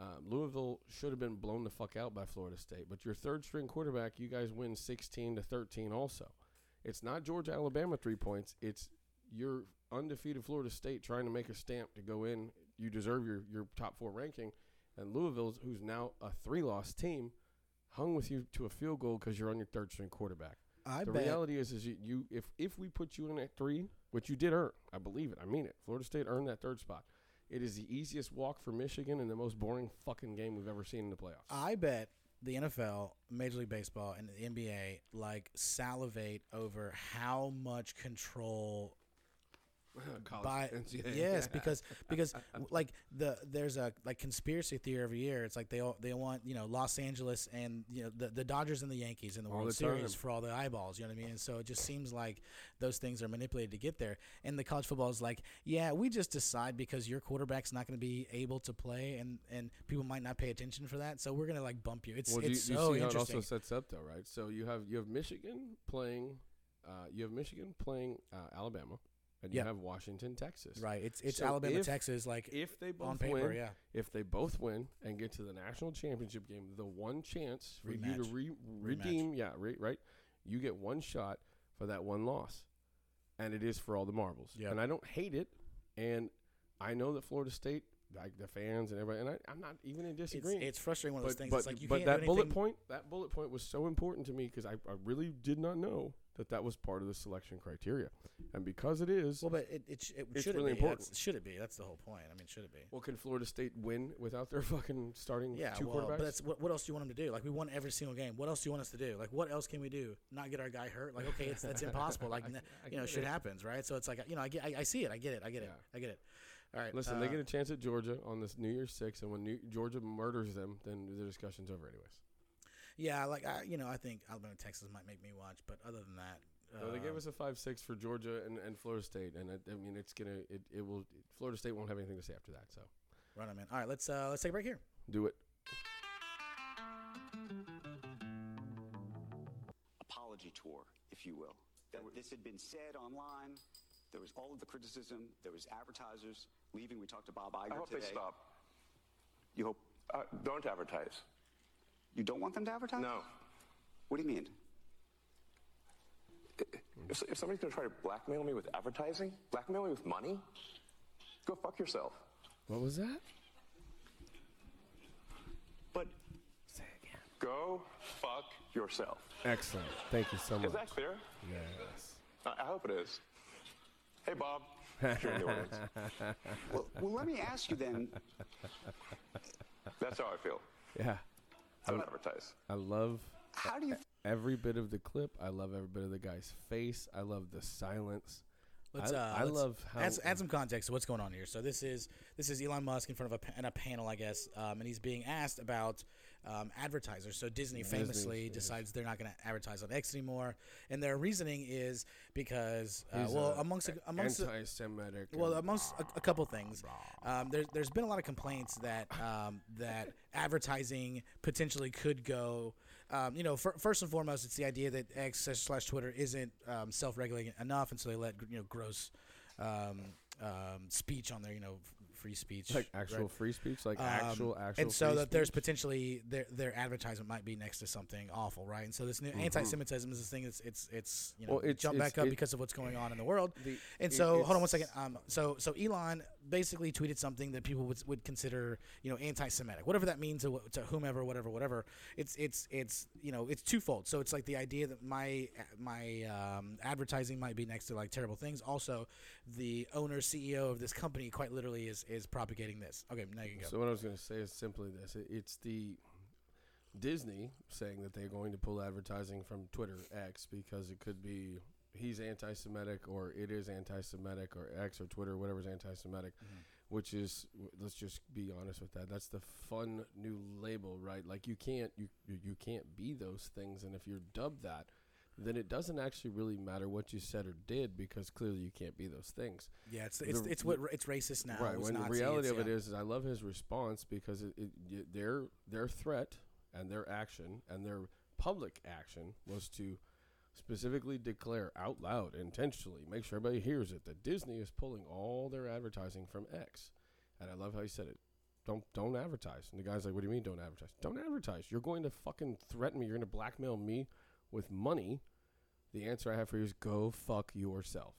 Um, Louisville should have been blown the fuck out by Florida State, but your third string quarterback, you guys win 16 to 13 also. It's not Georgia Alabama three points. It's your undefeated Florida State trying to make a stamp to go in. You deserve your, your top four ranking. And Louisville's, who's now a three loss team, hung with you to a field goal because you're on your third string quarterback I the bet. reality is, is you, you if if we put you in at three, which you did earn, I believe it, I mean it. Florida State earned that third spot. It is the easiest walk for Michigan and the most boring fucking game we've ever seen in the playoffs. I bet the NFL, Major League Baseball, and the NBA like salivate over how much control (laughs) by NCAA. yes (laughs) because because like the there's a like conspiracy theory every year. It's like they all they want you know Los Angeles and you know the, the Dodgers and the Yankees in the All World the Series for all the eyeballs you know what I mean? And so it just seems like those things are manipulated to get there. And the college football is like yeah we just decide because your quarterback's not going to be able to play and and people might not pay attention for that. So we're going to like bump you. It's well, you, it's you so see how it interesting. also sets up though, right? So you have you have Michigan playing, uh, you have Michigan playing uh, Alabama, and Yeah. you have Washington, Texas. right it's it's So Alabama if- Texas like If they both on paper win, yeah if they both win and get to the national championship game, the one chance for you to Rematch. re- Rematch. redeem, yeah, right, right, you get one shot for that one loss, and it is for all the marbles. Yep. And I don't hate it, and I know that Florida State, like the fans and everybody, and I, I'm not even in it's, it's frustrating one of those but things but, it's like you but can't that bullet point, that bullet point was so important to me because I, I really did not know that that was part of the selection criteria, and because it is, Well, but it, it, sh- it It's should really it be? That's- Should it be? That's the whole point. I mean, should it be? well, can Florida State win without their (laughs) fucking starting Yeah, two well, quarterbacks? but that's what, what else do you want them to do? Like we won every single game. What else do you want us to do? Like what else can we do? Not get our guy hurt? Like okay, it's that's (laughs) impossible. Like n- you know, shit it. happens, right? So it's like you know, I get, I, I see it, I get it, I get it, I get it. All right, Listen, uh, they get a chance at Georgia on this New Year's Six, and when New- Georgia murders them, then the discussion's over, anyways. Yeah, like I, you know, I think Alabama, Texas might make me watch, but other than that, No, they gave um, us a five-six for Georgia and, and Florida State, and it, I mean, it's gonna, it, it will. Florida State won't have anything to say after that, so run on, man. All right, let's uh, let's take a break here. do it. apology tour, if you will. That this had been said online. There was all of the criticism. There was advertisers leaving. We talked to Bob Iger I hope today. they stop. You hope Uh, don't advertise. You don't want them to advertise? No. What do you mean? If, if somebody's going to try to blackmail me with advertising, blackmail me with money, go fuck yourself. What was that? But say again. Go fuck yourself. Excellent. Thank you so much. Is that clear? Yes. I, I hope it is. Hey, Bob. you're in the audience. (laughs) well, well, let me ask you then. That's how I feel. Yeah. Don't advertise. I love How do you? every bit of the clip. I love every bit of the guy's face. I love the silence. Let's, I, uh, I let's love how add, add some context to what's going on here. So this is this is Elon Musk in front of a, in a panel, I guess, um, and he's being asked about um, advertisers. So Disney famously decides they're not going to advertise on X anymore, and their reasoning is because uh, well, amongst the- amongst anti-Semitic. well, amongst a, a couple things, um, there's there's been a lot of complaints that um, that advertising potentially could go. Um, you know, fir- first and foremost, it's the idea that X slash Twitter isn't um, self-regulating enough, and so they let you know gross um, um, speech on there. You know, free speech, like actual right? free speech, like Um, actual actual. and so that there's potentially their their advertisement might be next to something awful, right? And so this new anti-Semitism is this thing. It's it's it's you know Mm-hmm. Well, it's- jump it's- back up because of what's going on in the world. The- and so hold on one second. Um, so so Elon basically tweeted something that people would, would consider you know anti-Semitic, whatever that means to, to whomever, whatever, whatever. It's it's it's you know it's twofold. So it's like the idea that my my um, advertising might be next to like terrible things. Also, the owner CEO of this company quite literally is is propagating this. Okay, now you can go. So what I was going to say is simply this: it, it's the Disney saying that they're going to pull advertising from Twitter X because it could be he's anti-Semitic or it is anti-Semitic or X or Twitter whatever's anti-Semitic, mm-hmm. which is let's just be honest with that. That's the fun new label, right? Like you can't you you, can't be those things, and if you're dubbed that. Then it doesn't actually really matter what you said or did because clearly you can't be those things. yeah, it's it's, the- it's what it's racist now. Right. When the reality of it yeah. is, is I love his response because it, it, their their threat and their action and their public action was to specifically declare out loud, intentionally, make sure everybody hears it, that Disney is pulling all their advertising from X. And I love how he said it. Don't don't advertise. And the guy's like, "What do you mean don't advertise? Don't advertise. You're going to fucking threaten me. You're going to blackmail me with money." The answer I have for you is go fuck yourself.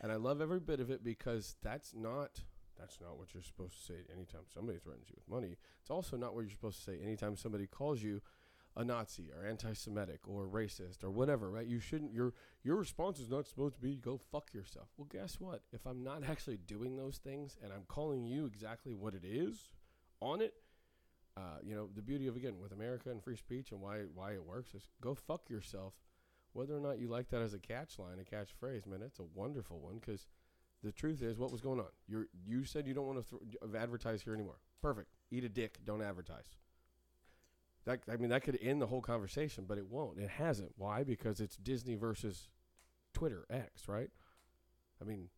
And I love every bit of it because that's not that's not what you're supposed to say anytime somebody threatens you with money. It's also not what you're supposed to say anytime somebody calls you a Nazi or anti-Semitic or racist or whatever, right? You shouldn't. Your your response is not supposed to be go fuck yourself. Well, guess what? If I'm not actually doing those things and I'm calling you exactly what it is on it, uh, you know, the beauty of again with America and free speech and why why it works is go fuck yourself. Whether or not you like that as a catch line, a catchphrase, man, it's a wonderful one because the truth is, what was going on? You you said you don't want to th- advertise here anymore. Perfect. Eat a dick. Don't advertise. That I mean, that could end the whole conversation, but it won't. It hasn't. Why? Because it's Disney versus Twitter X, right? I mean,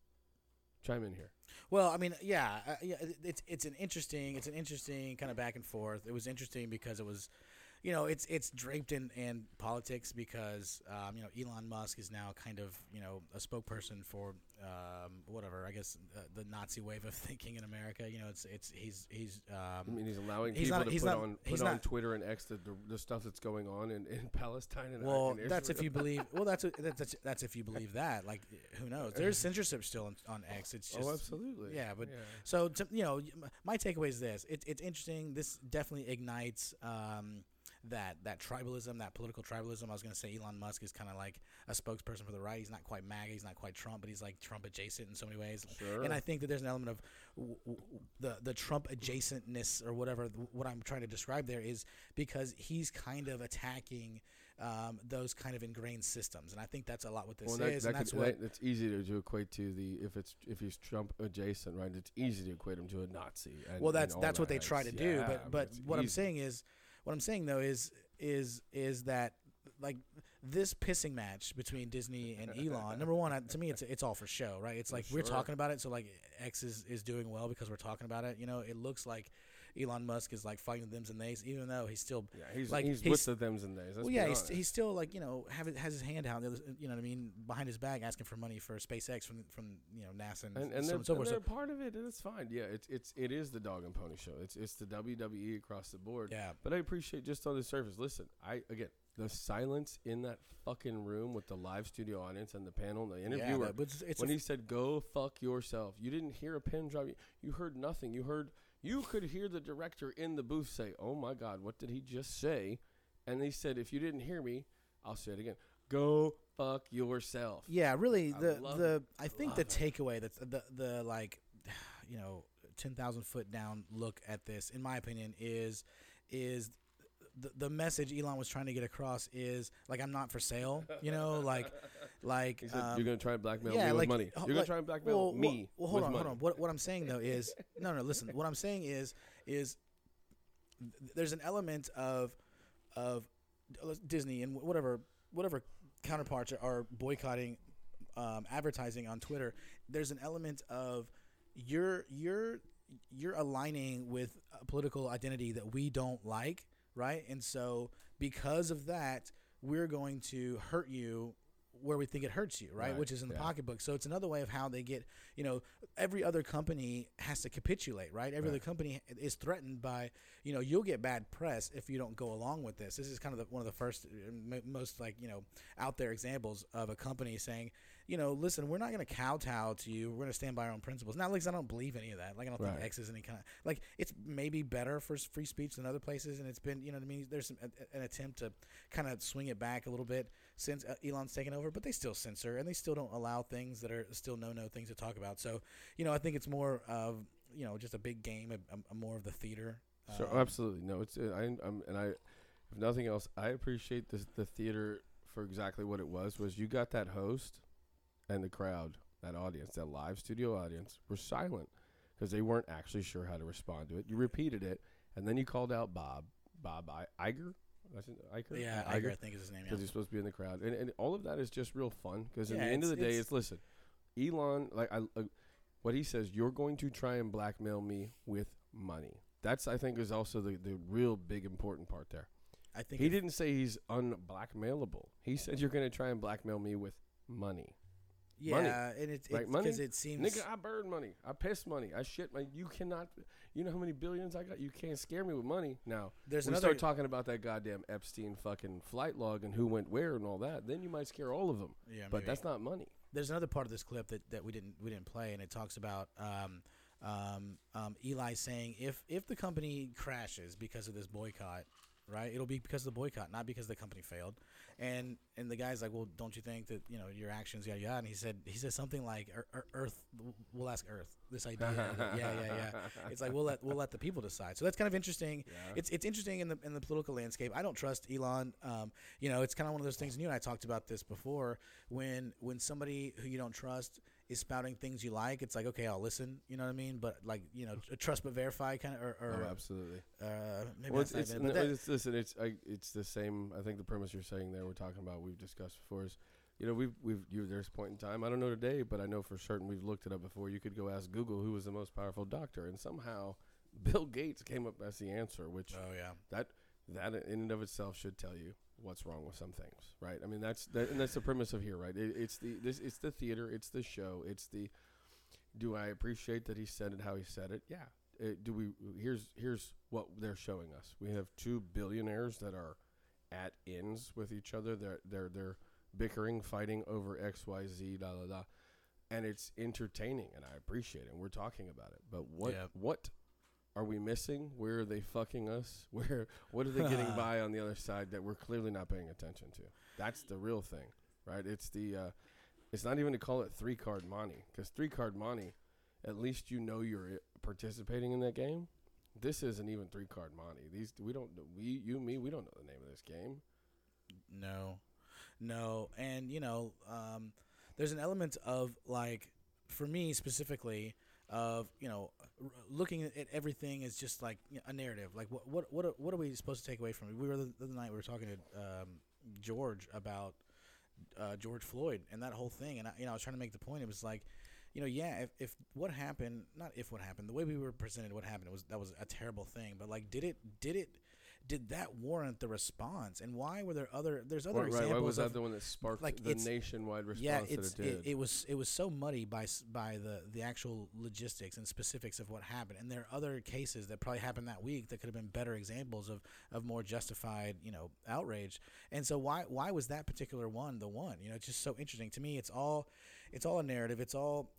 chime in here. Well, I mean, yeah, uh, yeah. It's it's an interesting it's an interesting kind of back and forth. It was interesting because it was, you know, it's it's draped in, in politics because um, you know Elon Musk is now kind of you know a spokesperson for um, whatever I guess uh, the Nazi wave of (laughs) thinking in America. You know, it's it's he's he's I um, mean, he's allowing He's people not- to put not- on put on not- Twitter and X the, the, the stuff that's going on in, in (laughs) Palestine and well, and that's if you believe. Well, that's (laughs) that's that's, that's if you believe that. Like, who knows? There's censorship still on, on X. It's just oh, absolutely. Yeah, but so to, you know, my takeaway is this: it, it's interesting. This definitely ignites um, that that tribalism, that political tribalism. I was going to say Elon Musk is kind of like a spokesperson for the right. He's not quite MAGA, he's not quite Trump, but he's like Trump adjacent in so many ways. Sure. And I think that there's an element of w- w- the the Trump adjacentness or whatever. What I'm trying to describe there is because he's kind of attacking. Um, those kind of ingrained systems, and I think that's a lot what this Well, that, is, that and that's could, what that's easy to, to equate to the if it's if he's Trump adjacent, right? It's easy to equate him to a Nazi. And, well that's that's what that. they try to It's- do yeah, but but it's what i'm saying is what i'm saying though is is is that like this pissing match between disney and (laughs) elon number one I- to me it's it's all for show right? It's like we're talking about it so like x is is doing well because we're talking about it you know? It looks like elon musk is like fighting the thems and theys even though he's still Yeah, he's like he's, he's- with the thems and theys. Well, yeah, he's, he's still like you know have it, has his hand out, you know what I mean, behind his back, asking for money for SpaceX from from you know NASA and, and, and so they're, and so forth. they're So, part of it, and it's fine. Yeah, it's it's it is the dog and pony show. It's it's the WWE across the board. yeah, But I appreciate just on the surface. Listen, I again the silence in that fucking room with the live studio audience and the panel and the yeah, interviewer. but it's, it's when he said "Go fuck yourself," you didn't hear a pin drop. You, you heard nothing. You heard you could hear the director in the booth say, "Oh my God, what did he just say?" And he said, "If you didn't hear me, I'll say it again. Go fuck yourself." Yeah, really. I The the it. I think the takeaway that's the the like, (sighs) you know, ten thousand foot down look at this, in my opinion, is is the the message Elon was trying to get across is like I'm not for sale. You know, like (laughs) like said, um, "You're gonna try and blackmail yeah, me with like, money. uh, You're gonna try and blackmail well, me Well, hold with on, money." hold on. What what I'm saying though is (laughs) no, no. Listen, what I'm saying is is there's an element of of Disney and whatever whatever counterparts are, are boycotting um, advertising on Twitter. There's an element of you're you're you're aligning with a political identity that we don't like, right? And so because of that, we're going to hurt you where we think it hurts you, right? Right, Which is in the yeah. pocketbook. So it's another way of how they get, you know, every other company has to capitulate, right? Every other company is threatened by, you know, you'll get bad press if you don't go along with this. This is kind of the, one of the first, most like, you know, out there examples of a company saying, you know, listen, we're not going to kowtow to you. We're going to stand by our own principles. Not like, I don't believe any of that. Like, I don't Right. think X is any kind of like it's maybe better for free speech than other places, and it's been, you know, what I mean, there's some, a, an attempt to kind of swing it back a little bit since uh, Elon's taken over, but they still censor and they still don't allow things that are still no-no things to talk about. So, you know, I think it's more of, you know, just a big game, a, a, more of the theater. So Um, absolutely no, it's uh, I, I'm and I, if nothing else, I appreciate the theater for exactly what it was. Was you got that host and the crowd, that audience, that live studio audience, were silent because they weren't actually sure how to respond to it. You repeated it, and then you called out Bob, Bob I- Iger. That's Iger. Yeah, I- Iger, I think is his name. because Yeah. he's supposed to be in the crowd, and, and all of that is just real fun. Because Yeah, the end of the day, it's- it's listen, Elon, like I, uh, what he says, you're going to try and blackmail me with money. That's I think is also the the real big important part there. I think He didn't say he's unblackmailable. He said you're going to try and blackmail me with money. Yeah, money. and it's Right, because it seems Nigga, I burn money. I piss money. I shit money. You cannot. You know how many billions I got? You can't scare me with money. Now, there's we another start talking about that goddamn Epstein fucking flight log and who went where and all that. Then you might scare all of them. yeah, But maybe. that's not money. there's another part of this clip that, that we didn't we didn't play, and it talks about um, um, um, Eli saying if if the company crashes because of this boycott, right, it'll be because of the boycott, not because the company failed. And and the guy's like, well, don't you think that you know your actions yada yada? And he said he said something like "Ear- Ear- Earth, we'll ask Earth this idea. yeah, yeah, yeah. It's like we'll let we'll let the people decide. So that's kind of interesting. It's it's interesting in the in the political landscape. I don't trust Elon. Um, you know, it's kind of one of those things. And you and I talked about this before. When when somebody who you don't trust is spouting things you like, it's like okay, I'll listen. You know what I mean? But like you know, trust but verify kind of or, or oh, absolutely. uh, maybe Well, it's, it's, it, no, that- it's listen, it's I, it's the same. I think the premise you're saying there, we're talking about, we've discussed before, is you know we've we've you, there's a point in time. I don't know today, but I know for certain we've looked it up before. You could go ask Google who was the most powerful doctor, and somehow (laughs) Bill Gates came up as the answer, which oh yeah. that that in and of itself should tell you what's wrong with some things, right? I mean, that's that, and that's the premise of here, right? It, it's the this it's the theater, it's the show, it's the. Do I appreciate that he said it how he said it? Yeah. Uh, do we? Here's here's what they're showing us. We have two billionaires that are at ends with each other. They're they're they're bickering, fighting over X, Y, Z, da da da, and it's entertaining, and I appreciate it. And we're talking about it, but what Yeah. what are we missing? Where are they fucking us? (laughs) Where what are they getting (laughs) by on the other side that we're clearly not paying attention to? That's the real thing, right? It's the uh, it's not even to call it three card monte because three card monte, at least you know you're participating in that game. This isn't even three card monte. These we don't we you me we don't know the name of this game. No, no, and you know, um, there's an element of like, for me specifically, of you know, looking at everything as just like you know, a narrative. Like, what what what are, what are we supposed to take away from it? We were the, the other night we were talking to um, George about uh, George Floyd and that whole thing, and I, you know, I was trying to make the point. It was like. You know, yeah. If, if what happened, not if what happened, the way we were presented, what happened was that was a terrible thing. But like, did it, did it, did that warrant the response? And why were there other? There's other Right, right. examples Why was of, that the one that sparked like, the nationwide response yeah, it's it did? it, was it was so muddy by by the the actual logistics and specifics of what happened, and there are other cases that probably happened that week that could have been better examples of of more justified you know outrage. And so why why was that particular one the one? You know, it's just so interesting to me. It's all it's all a narrative. It's all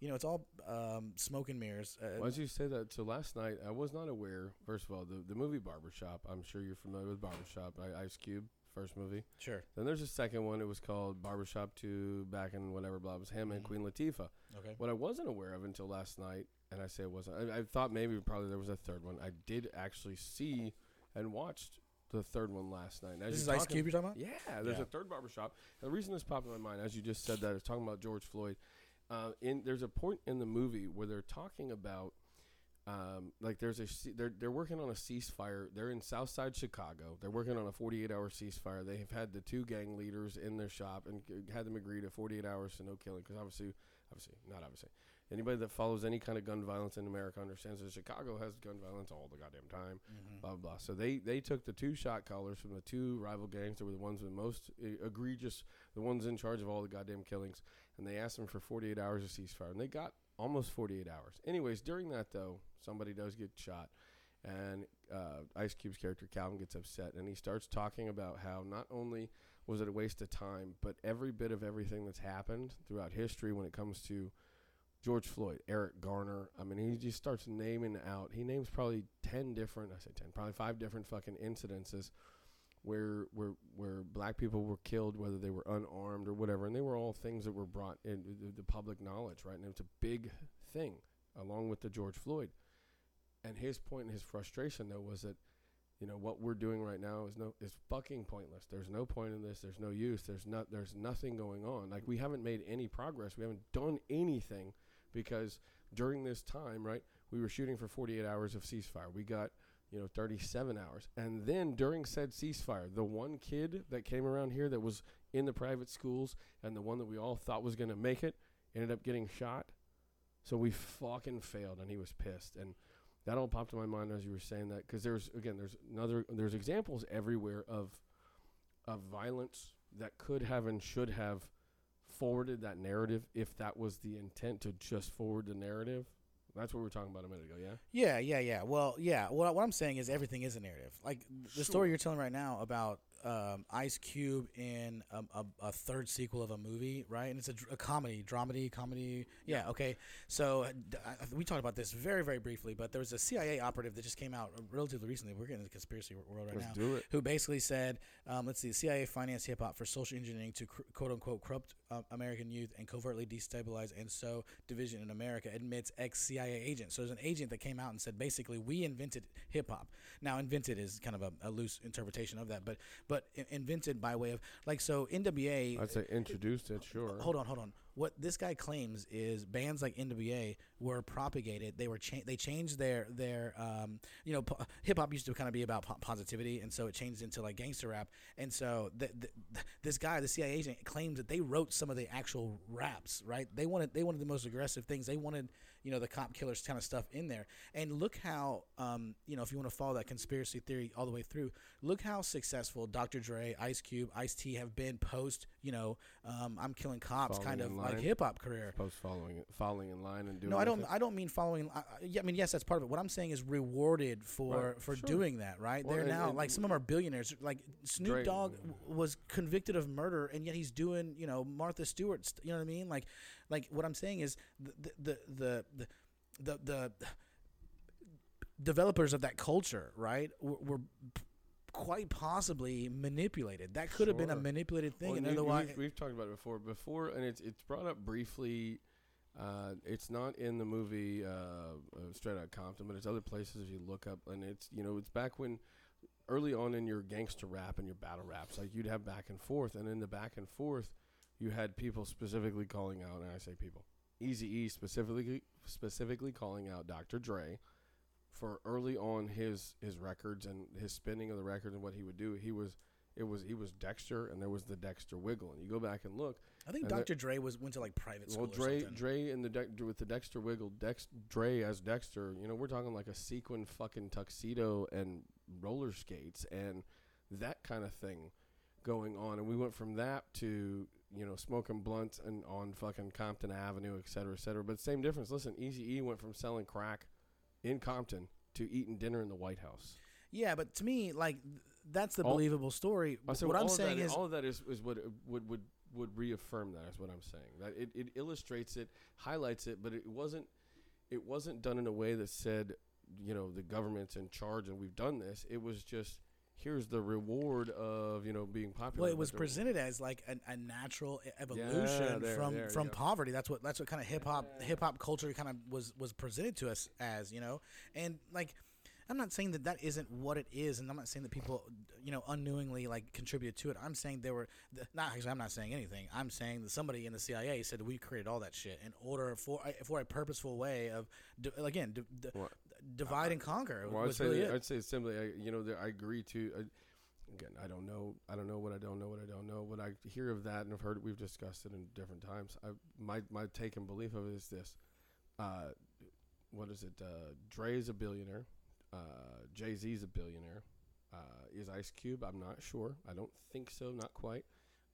you know. It's all um, smoke and mirrors. Uh, Why did you say that? So last night, I was not aware. First of all, the the movie Barbershop. I'm sure you're familiar with Barbershop. Ice Cube, first movie. sure. Then there's a second one. It was called Barbershop Two. Back in whatever blah it was him and Mhm. Queen Latifah. Okay. What I wasn't aware of until last night, and I say it wasn't. I, I thought maybe probably there was a third one. I did actually see and watched the third one last night. As This is Ice Cube you're talking about? yeah, there's Yeah. a third barbershop. And the reason this popped in my mind, as you just said that, is talking about George Floyd. Uh, in there's a point in the movie where they're talking about, um, like there's a they're they're working on a ceasefire. They're in Southside Chicago. They're working on a 48 hour ceasefire. They have had the two gang leaders in their shop and had them agree to 48 hours to no killing. Because obviously, obviously not obviously. Anybody that follows any kind of gun violence in America understands that Chicago has gun violence all the goddamn time Mm-hmm. blah blah. blah. So they they took the two shot callers from the two rival gangs that were the ones with the most uh, egregious, the ones in charge of all the goddamn killings, and they asked them for 48 hours of ceasefire, and they got almost 48 hours. Anyways, during that though, somebody does get shot, and uh, Ice Cube's character Calvin gets upset, and he starts talking about how not only was it a waste of time, but every bit of everything that's happened throughout history when it comes to George Floyd, Eric Garner. I mean, he just starts naming out. He names probably ten different. I say ten, probably five different fucking incidences where where where black people were killed, whether they were unarmed or whatever, and they were all things that were brought into the, the public knowledge, right? And it's a big thing, along with the George Floyd. And his point and his frustration though was that, you know, what we're doing right now is no is fucking pointless. There's no point in this. There's no use. There's not. There's nothing going on. Like we haven't made any progress. We haven't done anything because during this time, right, we were shooting for 48 hours of ceasefire. We got, you know, 37 hours. And then during said ceasefire, the one kid that came around here that was in the private schools and the one that we all thought was going to make it ended up getting shot. So we fucking failed and he was pissed. And that all popped in my mind as you were saying that because there's again there's another there's examples everywhere of of violence that could have and should have forwarded that narrative if that was the intent to just forward the narrative. That's what we were talking about a minute ago, yeah? Yeah, yeah, yeah. Well, yeah. What, what I'm saying is everything is a narrative. Like the story you're telling right now about um, Ice Cube in a, a, a third sequel of a movie, right? And it's a, a comedy, dramedy, comedy. Yeah, okay. So uh, we talked about this very, very briefly, but there was a CIA operative that just came out relatively recently. We're getting in the conspiracy world right Let's now. do it. Who basically said, um, let's see, CIA financed hip hop for social engineering to cr- quote unquote corrupt uh, American youth and covertly destabilize and sow division in America, admits ex CIA agent. So there's an agent that came out and said, basically, we invented hip hop. Now, invented is kind of a, a loose interpretation of that, but but i- invented by way of like so NWA. I'd say introduced it, sure. Hold on, hold on. What this guy claims is bands like NWA were propagated. They were cha- they changed their their um, you know po- hip hop used to kind of be about po- positivity, and so it changed into like gangster rap. And so th- th- this guy, the CIA agent, claims that they wrote some of the actual raps. Right? They wanted they wanted the most aggressive things. They wanted you know the cop killers kind of stuff in there. And look how um, you know if you want to follow that conspiracy theory all the way through, look how successful Dr. Dre, Ice Cube, Ice T have been post you know um, I'm killing cops Falling kind of like hip hop career. Post following falling in line and doing. No, I don't. I don't mean following. I, I- yeah, I mean yes, that's part of it. What I'm saying is rewarded for Right, for sure. doing that. Right? Well, They're and- now and- like some of them are billionaires. Like Snoop Dre- Dogg w- was convicted of murder, and yet he's doing you know Martha Stewart. St- you know what I mean? Like, like what I'm saying is the the the the the, the, developers of that culture, right, were, were quite possibly manipulated. That could have been a manipulated thing, Well, and otherwise, we've, we've talked about it before. Before, and it's it's brought up briefly. Uh, it's not in the movie uh, uh, Straight Outta Compton, but it's other places if you look up. And it's you know it's back when early on in your gangster rap and your battle raps, like you'd have back and forth, and in the back and forth, you had people specifically calling out, and I say people, Easy E specifically specifically calling out Dr. Dre for early on his his records and his spinning of the records and what he would do. He was it was he was Dexter, and there was the Dexter Wiggle, and you go back and look. I think Dr. Dre was went to like private school. Well, Dre. Dre, and the De- with the Dexter Wiggle, Dex, Dre as Dexter. You know, we're talking like a sequin fucking tuxedo and roller skates and that kind of thing going on. And we went from that to you know smoking blunts and on fucking Compton Avenue, et cetera, et cetera. But same difference. Listen, Easy E went from selling crack in Compton to eating dinner in the White House. Yeah, but to me, like that's the All- believable story. So what I'm saying that, is, all of that is, is what would would would reaffirm that is what I'm saying. That it, it illustrates it, highlights it, but it wasn't it wasn't done in a way that said, you know, the government's in charge and we've done this. It was just here's the reward of you know being popular. well, it was presented as like an, a natural evolution there, from there, from yeah. poverty. That's what that's what kind of hip hop hip hop culture kind of was was presented to us as, you know, and like. I'm not saying that that isn't what it is, and I'm not saying that people, you know, unknowingly like contributed to it. I'm saying there were not actually. I'm not saying anything. I'm saying that somebody in the CIA said we created all that shit in order for a- for a purposeful way of again Well, divide and conquer. Well, I'd say really. I'd say simply, I, you know, I agree to. Uh, again, I don't know. I don't know what I don't know. What I don't know. What I hear of that, and I've heard. We've discussed it in different times. I, my my take and belief of it is this. Uh, what is it? Uh, Dre is a billionaire. Uh, Jay Z is a billionaire. Uh, is Ice Cube? I'm not sure. I don't think so. Not quite.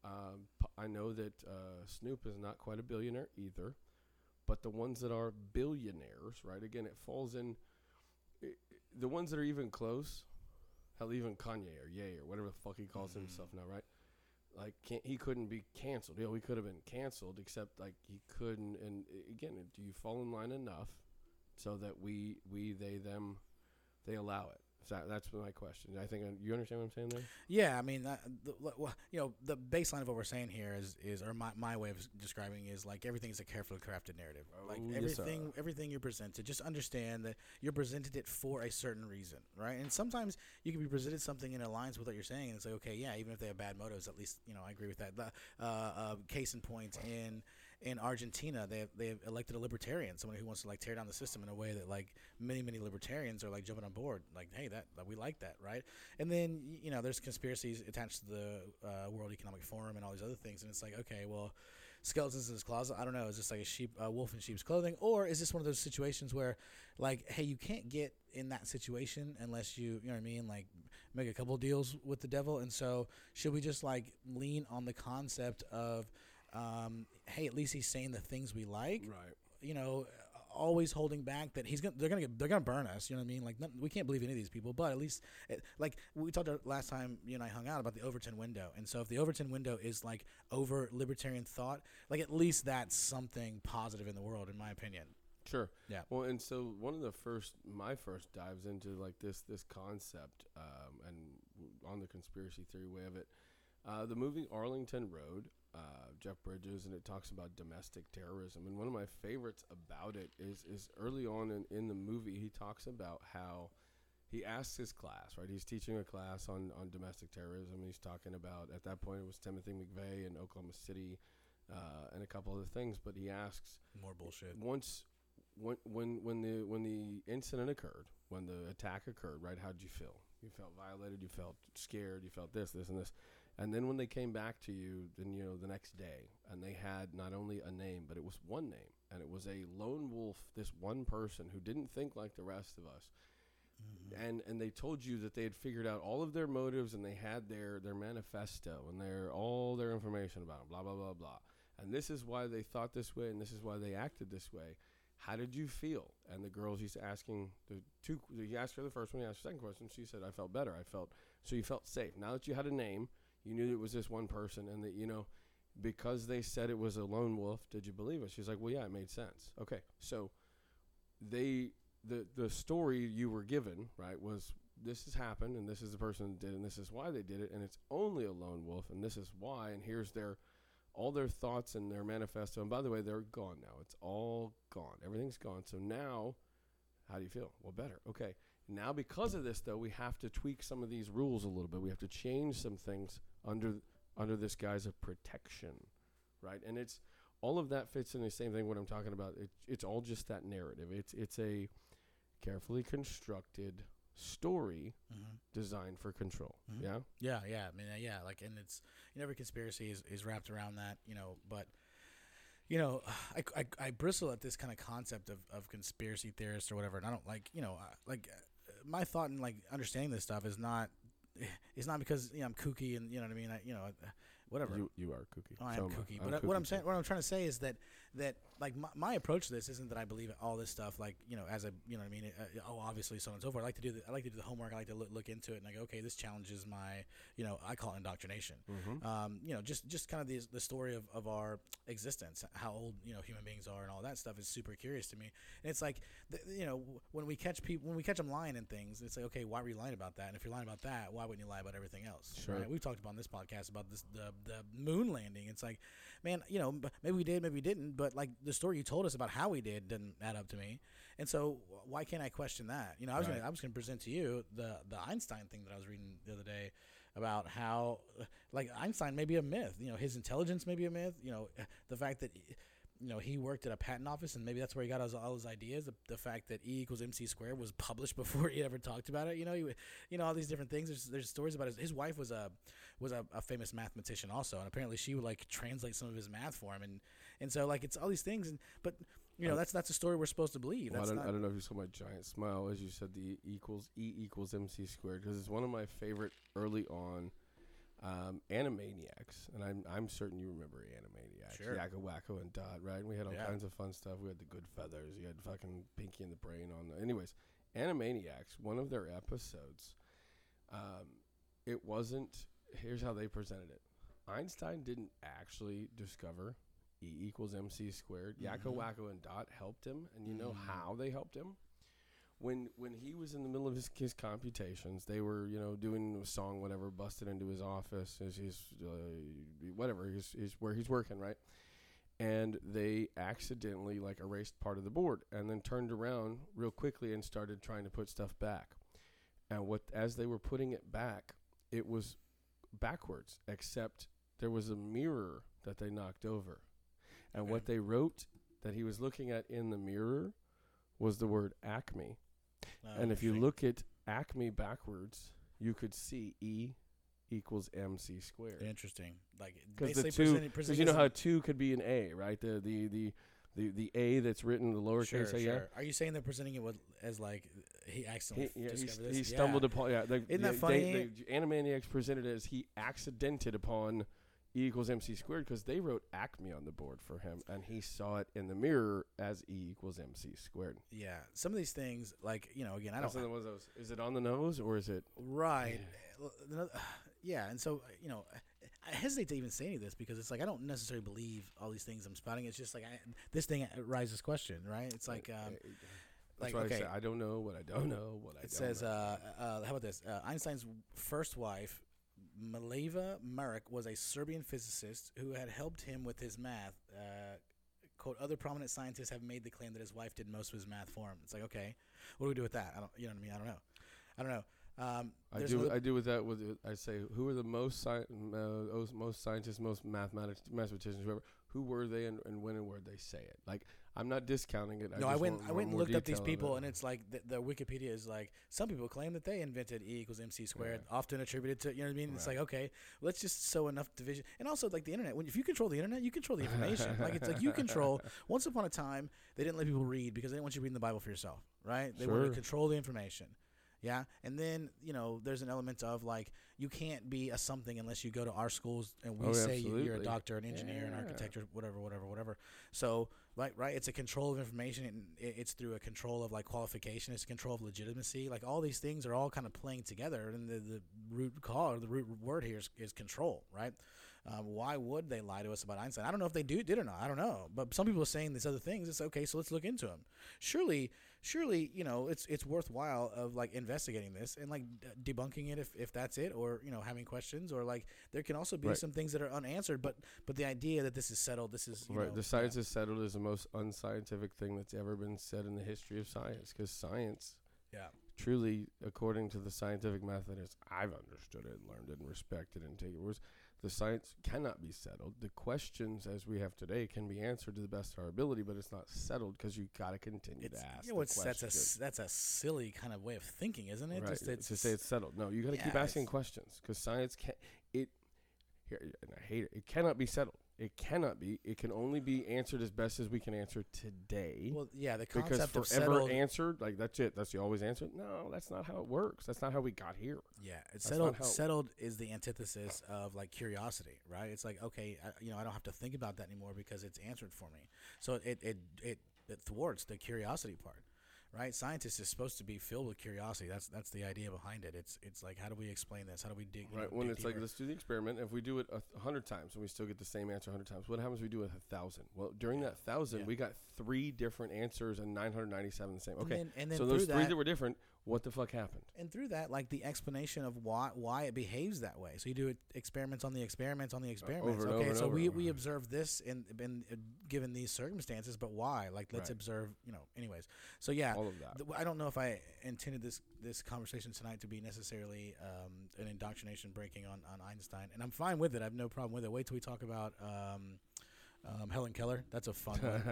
Um, I know that uh, Snoop is not quite a billionaire either. But the ones that are billionaires, right? Again, it falls in i- the ones that are even close, hell, even Kanye or Ye or whatever the fuck he calls mm-hmm. himself now, right? Like, can't, he couldn't be canceled. You know, he could have been canceled, except like he couldn't. And again, do you fall in line enough so that we, we, they, them, they allow it? So that's my question. I think uh, you understand what I'm saying there. Yeah, I mean, that, the, well, you know, the baseline of what we're saying here is, is or my, my way of describing is like everything is a carefully crafted narrative. like Oh, yes, everything, everything you're presented, just understand that you're presented it for a certain reason, right? And sometimes you can be presented something in alliance with what you're saying, and it's like, okay, yeah, even if they have bad motives, at least you know I agree with that. The, uh, uh, case in point in in Argentina, they have, they have elected a libertarian, someone who wants to like tear down the system in a way that like many many libertarians are like jumping on board, like hey that, we like that, right? And then you know there's conspiracies attached to the uh, World Economic Forum and all these other things, and it's like okay, well, skeletons in his closet. I don't know. Is this like a sheep, a wolf in sheep's clothing, or is this one of those situations where like hey you can't get in that situation unless you you know what I mean like make a couple deals with the devil, and so should we just like lean on the concept of um, hey, at least he's saying the things we like. Right. You know, always holding back that he's gonna they're gonna get, they're gonna burn us. You know what I mean? Like we can't believe any of these people, but at least it, like we talked last time you and I hung out about the Overton window, and so if the Overton window is like over libertarian thought, like at least that's something positive in the world, in my opinion. Sure. Yeah. Well, and so one of the first, my first dives into like this this concept, um, and on the conspiracy theory way of it, uh, the movie Arlington Road, uh, Jeff Bridges, and it talks about domestic terrorism. And one of my favorites about it is is early on in, in the movie, he talks about how he asks his class, right? He's teaching a class on, on domestic terrorism. He's talking about at that point it was Timothy McVeigh in Oklahoma City, uh, and a couple other things. But he asks More bullshit. once when when when the when the incident occurred, when the attack occurred, right? How did you feel? You felt violated. You felt scared. You felt this, this, and this. And then when they came back to you, then you know the next day, and they had not only a name, but it was one name, and it was a lone wolf. This one person who didn't think like the rest of us, mm-hmm. and and they told you that they had figured out all of their motives and they had their their manifesto and their all their information about them, blah blah blah blah. And this is why they thought this way, and this is why they acted this way. How did you feel? And the girls he's asking the two. He asked her the first one. He asked the second question. She said, "I felt better. I felt so. You felt safe. Now that you had a name, you knew it was this one person, and that you know." Because they said it was a lone wolf, did you believe it? She's like, "Well, yeah, it made sense." Okay, so they the the story you were given, right, was this has happened and this is the person that did it and this is why they did it and it's only a lone wolf and this is why and here's their all their thoughts and their manifesto. And by the way they're gone now. It's all gone. Everything's gone. So now how do you feel? Well better. Okay. Now because of this though we have to tweak some of these rules a little bit. We have to change some things under under this guise of protection right and it's all of that fits in the same thing what i'm talking about it, it's all just that narrative it's it's a carefully constructed story Mhm. designed for control. Mhm. Yeah. Yeah, yeah, I mean, uh, yeah, like, and it's you know, every conspiracy is, is wrapped around that, you know. But you know, I, I, I bristle at this kind of concept of, of conspiracy theorists or whatever, and I don't like, you know, uh, like uh, my thought in like understanding this stuff is not, it's not because you know I'm kooky and you know what I mean, I, you know, whatever. You you are kooky. Oh, I So am kooky, I'm but what I'm saying, too. what I'm trying to say is that that like my, my approach to this isn't that I believe all this stuff like you know as a you know what I mean uh, oh obviously so on and so forth. I like to do the, I like to do the homework. I like to look, look into it and I go okay this challenges my you know I call it indoctrination. Mhm. Um, you know just just kind of the the story of, of our existence, how old you know human beings are and all that stuff is super curious to me. And it's like the, you know when we catch people when we catch them lying and things, it's like okay why were you lying about that? And if you're lying about that, why wouldn't you lie about everything else? Sure. Right? We've talked about on this podcast about this the the moon landing. It's like man, you know, maybe we did, maybe we didn't, but like the story you told us about how we did didn't add up to me. And so why can't I question that? You know, I was Right. gonna, I was going to present to you the the Einstein thing that I was reading the other day about how like Einstein may be a myth. You know, his intelligence may be a myth. You know, the fact that you know he worked at a patent office and maybe that's where he got his, all his ideas. The, the fact that E equals MC squared was published (laughs) before he ever talked about it. You know, he, you know all these different things. There's, there's stories about his his wife was a was a, a famous mathematician also, and apparently she would like translate some of his math for him, and and so like it's all these things, and but you know that's that's a story we're supposed to believe. Well, I don't, not, I don't know if you saw my giant smile as you said the E equals E equals MC squared because it's one of my favorite early on um, Animaniacs, and I'm I'm certain you remember Animaniacs, Sure. Yakko Wakko and Dot, right? And we had all Yeah. kinds of fun stuff. We had the Good Feathers. You had fucking Pinky and the Brain on. The, anyways, Animaniacs, one of their episodes, um, it wasn't. Here's how they presented it. Einstein didn't actually discover E equals MC squared. Yakko, Mhm. Wakko, and Dot helped him, and you know Mm. how they helped him. When when he was in the middle of his, his computations, they were you know doing a song, whatever, busted into his office, his, his uh, whatever, his, his where he's working, right? And they accidentally like erased part of the board, and then turned around real quickly and started trying to put stuff back. And what as they were putting it back, it was backwards, except there was a mirror that they knocked over. And Okay. what they wrote that he was looking at in the mirror was the word Acme. uh, and if you look at Acme backwards, you could see E equals MC squared. interesting, like Because the two, presenting- because presenting you know how two could be an A, right? The the the the, the A that's written in the lowercase Sure, A. sure. Yeah. Are you saying they're presenting it with, as like he accidentally He, yeah, he, discovered he stumbled yeah. upon yeah. The, Isn't that funny? They, the Animaniacs presented it as he accidented upon E equals MC squared because they wrote Acme on the board for him, and he saw it in the mirror as E equals MC squared. Yeah, some of these things, like you know, again, I don't. those. Is it on the nose or is it? Right. Another- (sighs) Yeah, and so you know, I hesitate to even say any of this because it's like I don't necessarily believe all these things I'm spouting. It's just like I, this thing raises question, right? It's like, um, That's like why I okay, I don't know what I don't know what I it says, know. uh, uh, how about this? Uh, Einstein's first wife, Mileva Maric, was a Serbian physicist who had helped him with his math. Uh, quote, other prominent scientists have made the claim that his wife did most of his math for him. It's like, okay, what do we do with that? I don't, you know what I mean? I don't know. I don't know. Um, I do. I do with that. With I say, who are the most sci- uh, os- most scientists, most mathematics, mathematicians, whoever? Who were they, and, and when and where did they say it? Like, I'm not discounting it. no, I went. I went and looked up these people, it. and it's like the, the Wikipedia is like some people claim that they invented E equals MC squared, often attributed to you know what I mean. It's like okay, let's just sow enough division, and also like the internet. When if you control the internet, you control the information. like it's like you control. (laughs) Once upon a time, they didn't let people read because they didn't want you reading the Bible for yourself, right? They wanted to control the information. Yeah, and then you know there's an element of like you can't be a something unless you go to our schools and we Oh, say you- you're a doctor, an engineer, an architect, or whatever, whatever, whatever. So right, right, it's a control of information, and it's through a control of like qualification, it's a control of legitimacy. Like all these things are all kind of playing together, and the, the root call or the root word here is, is control, right? Um, why would they lie to us about Einstein? I don't know if they do did or not. I don't know. But some people are saying these other things. It's okay, so let's look into them. Surely, surely, you know, it's it's worthwhile of like investigating this and like d- debunking it if, if that's it, or you know, having questions, or like there can also be Right. some things that are unanswered. But but the idea that this is settled, this is you right. know, the science is settled is the most unscientific thing that's ever been said in the history of science because science yeah. truly, according to the scientific method, as I've understood it, and learned it, and respected it, and taken it, was the science cannot be settled. The questions as we have today can be answered to the best of our ability, but it's not settled because you got to continue It's, to ask. you know, it's, that's a that's a silly kind of way of thinking, isn't it? right. Just it's to say it's settled. No, you got to keep asking questions because science can't. it. Here, and I hate it. It cannot be settled. It cannot be. It can only be answered as best as we can answer today. well, yeah. The because concept of forever settled, answered, like that's it. That's the always answer. No, that's not how it works. That's not how we got here. Yeah, it's settled. it- Settled is the antithesis of like curiosity, right? It's like okay, I, you know, I don't have to think about that anymore because it's answered for me. So it it it, it thwarts the curiosity part, right? Scientists is supposed to be filled with curiosity. That's that's the idea behind it. It's it's like how do we explain this? How do we dig? Right. know, When dig it's like, let's do the experiment. If we do it a hundred times and we still get the same answer a hundred times, what happens if we do it a thousand? Well, during that thousand, Yeah. we got three different answers and 997 the same. And Okay. then- and then so those three that- that were different, what the fuck happened? and through that, like the explanation of why why it behaves that way. So you do experiments on the experiments on the experiments. and over okay, so over we we observe this in in uh, given these circumstances, but why? Like let's Right. observe, you know. Anyways, so yeah, All of that. th- I don't know if I intended this this conversation tonight to be necessarily um, an indoctrination breaking on on Einstein, and I'm fine with it. I have no problem with it. Wait till we talk about. Um, um, Helen Keller, that's a fun one.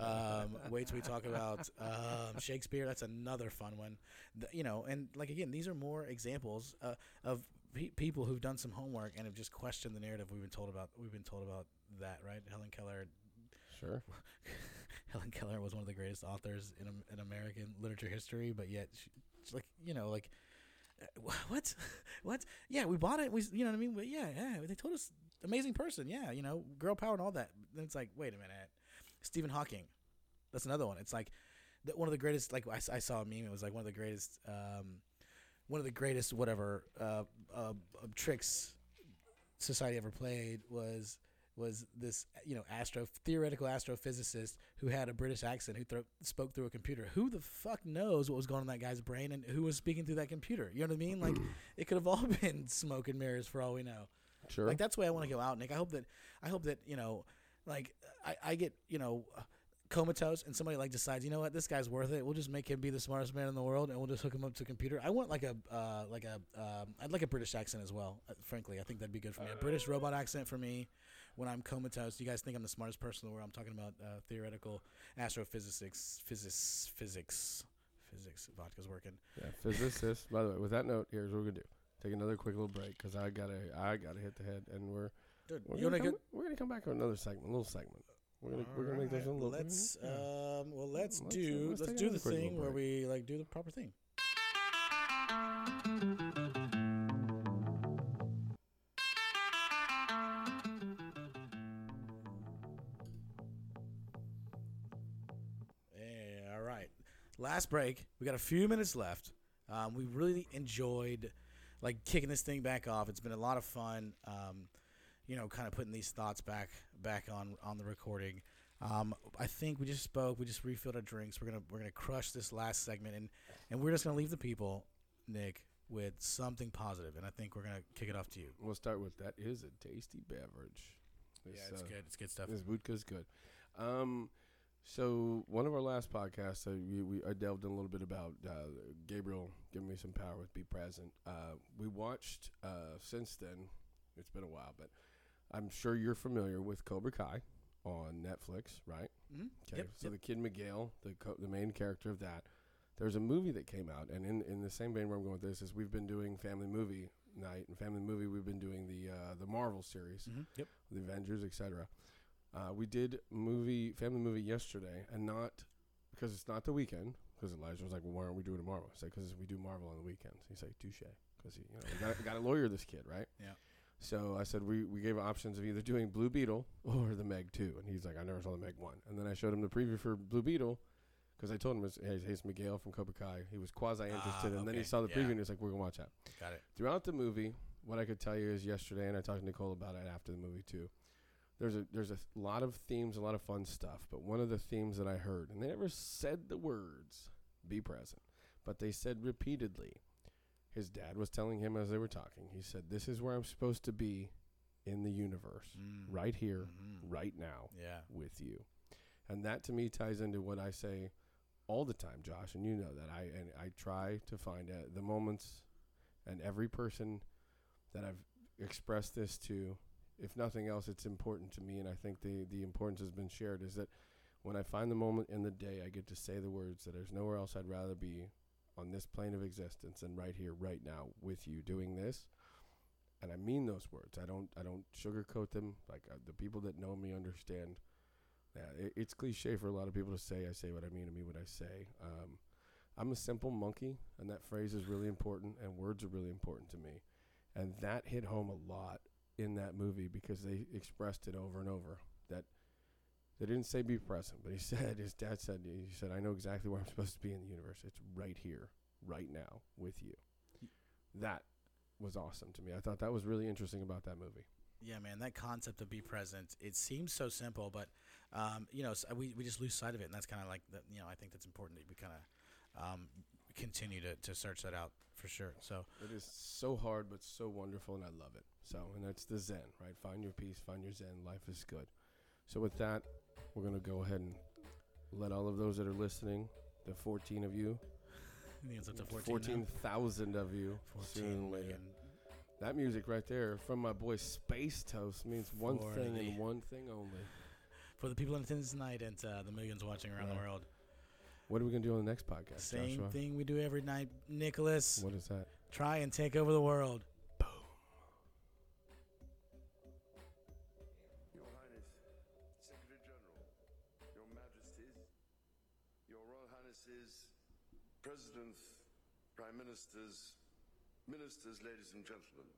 (laughs) um, wait till we talk about um, Shakespeare. That's another fun one. Th- you know, and like again, these are more examples uh, of pe- people who've done some homework and have just questioned the narrative we've been told about. We've been told about that, right? Helen Keller. Sure. (laughs) Helen Keller was one of the greatest authors in in American literature history, but yet, she, like you know, like uh, wh- what, (laughs) what? Yeah, we bought it. We, you know what I mean? But yeah, yeah, they told us amazing person. Yeah, you know, girl power and all that. Then it's like, wait a minute, Stephen Hawking. That's another one. It's like the, one of the greatest. Like I saw a meme. It was like one of the greatest. Um, one of the greatest whatever uh, uh, tricks society ever played was was this you know astro theoretical astrophysicist who had a British accent who thro- spoke through a computer. Who the fuck knows what was going on in that guy's brain and who was speaking through that computer? You know what I mean? Like it could have all (laughs) been smoke and mirrors for all we know. Sure. Like that's the way I want to go out, Nick. I hope that I hope that you know, like I, I get you know comatose and somebody like decides you know what this guy's worth it. We'll just make him be the smartest man in the world and we'll just hook him up to a computer. I want like a uh, like a um, I'd like a British accent as well. Uh, frankly, I think that'd be good for me. A British robot accent for me when I'm comatose. You guys think I'm the smartest person in the world? I'm talking about uh, theoretical astrophysics, physics, physics, physics. Vodka's working. yeah. Physicist. By the way, with that note, here's what we're gonna do. Take another quick little break because I gotta I gotta hit the head, and we're Dude, we're gonna, come, we're gonna come back with another segment, a little segment. We're gonna we're gonna make this a little. Let's yeah. um. Well, let's, Let's, uh, do let's let's, do the thing where we like do the proper thing. Right. Last break. We got a few minutes left. Um, we really enjoyed like kicking this thing back off. It's been a lot of fun. Um, you know, kind of putting these thoughts back back on on the recording. Um, I think we just spoke. We just refilled our drinks. We're gonna we're gonna crush this last segment, and and we're just gonna leave the people, Nick, with something positive. And I think we're gonna kick it off to you. We'll start with that is a tasty beverage. This, yeah, it's uh, good. It's good stuff. This vodka's good. Um, so one of our last podcasts, uh, we, we I delved in a little bit about uh, Gabriel giving me some power with Be Present. Uh, we watched uh, since then. It's been a while, but I'm sure you're familiar with Cobra Kai on Netflix, right? Mhm. Okay. Yep, so yep. the kid Miguel, the co- the main character of that, there's a movie that came out, and in in the same vein where I'm going with this is we've been doing family movie night and family movie. We've been doing the uh, the Marvel series Mhm. Yep. the Avengers, etc. Uh, we did movie family movie yesterday, and not because it's not the weekend. Because Elijah was like, "Well, why aren't we doing it tomorrow?" I said, "Because we do Marvel on the weekends." He's like, "Touche," because he, you know, we got, to lawyer this kid, right? Yeah. So I said we we gave options of either doing Blue Beetle or the Meg Two, and he's like, "I never saw the Meg One." And then I showed him the preview for Blue Beetle. Because I told him, it's, hey, it's Miguel from Cobra Kai. He was quasi interested, Ah, and then he saw the yeah. preview, and he's like, "We're gonna watch that." Got it. Throughout the movie, what I could tell you is yesterday, and I talked to Nicole about it after the movie too. There's a there's a lot of themes, a lot of fun stuff, but one of the themes that I heard, and they never said the words "be present," but they said repeatedly. His dad was telling him as they were talking. He said, "This is where I'm supposed to be in the universe, Mm. right here, Mhm. right now, Yeah. with you." And that to me ties into what I say all the time, Josh, and you know that I and I try to find uh, the moments and every person that I've expressed this to, if nothing else, it's important to me, and I think the the importance has been shared. Is that when I find the moment in the day, I get to say the words that there's nowhere else I'd rather be on this plane of existence than right here, right now, with you, doing this. And I mean those words. I don't I don't sugarcoat them. Like uh, the people that know me understand. Yeah, it, it's cliche for a lot of people to say. I say what I mean. I mean what I say. Um, I'm a simple monkey, and that phrase is really important, and words are really important to me. And that hit home a lot in that movie because they expressed it over and over. That they didn't say be present, but he (laughs) said his dad said he said I know exactly where I'm supposed to be in the universe. It's right here, right now, with you. That was awesome to me. I thought that was really interesting about that movie. Yeah, man, that concept of be present, it seems so simple, but um, you know, we, we just lose sight of it, and that's kind of like the, you know, I think that's important that we kind of um, continue to, to search that out for sure. So It is so hard, but so wonderful, and I love it. So, and that's the Zen, right? Find your peace, find your Zen. Life is good. So, with that, we're gonna go ahead and let all of those that are listening, the 14 of you, I think it's up to 14 now. 14,000 of you, 14 soon later. That music right there from my boy Space Toast means one thing and one thing only. For the people in attendance tonight and uh, the millions watching around the world. What are we gonna do on the next podcast, Same Joshua? thing we do every night, Nicholas. What is that? Try and take over the world. Boom. Your Highness, Secretary General, Your Majesties, Your Royal Highnesses, Presidents, Prime Ministers, Ministers, ladies and gentlemen.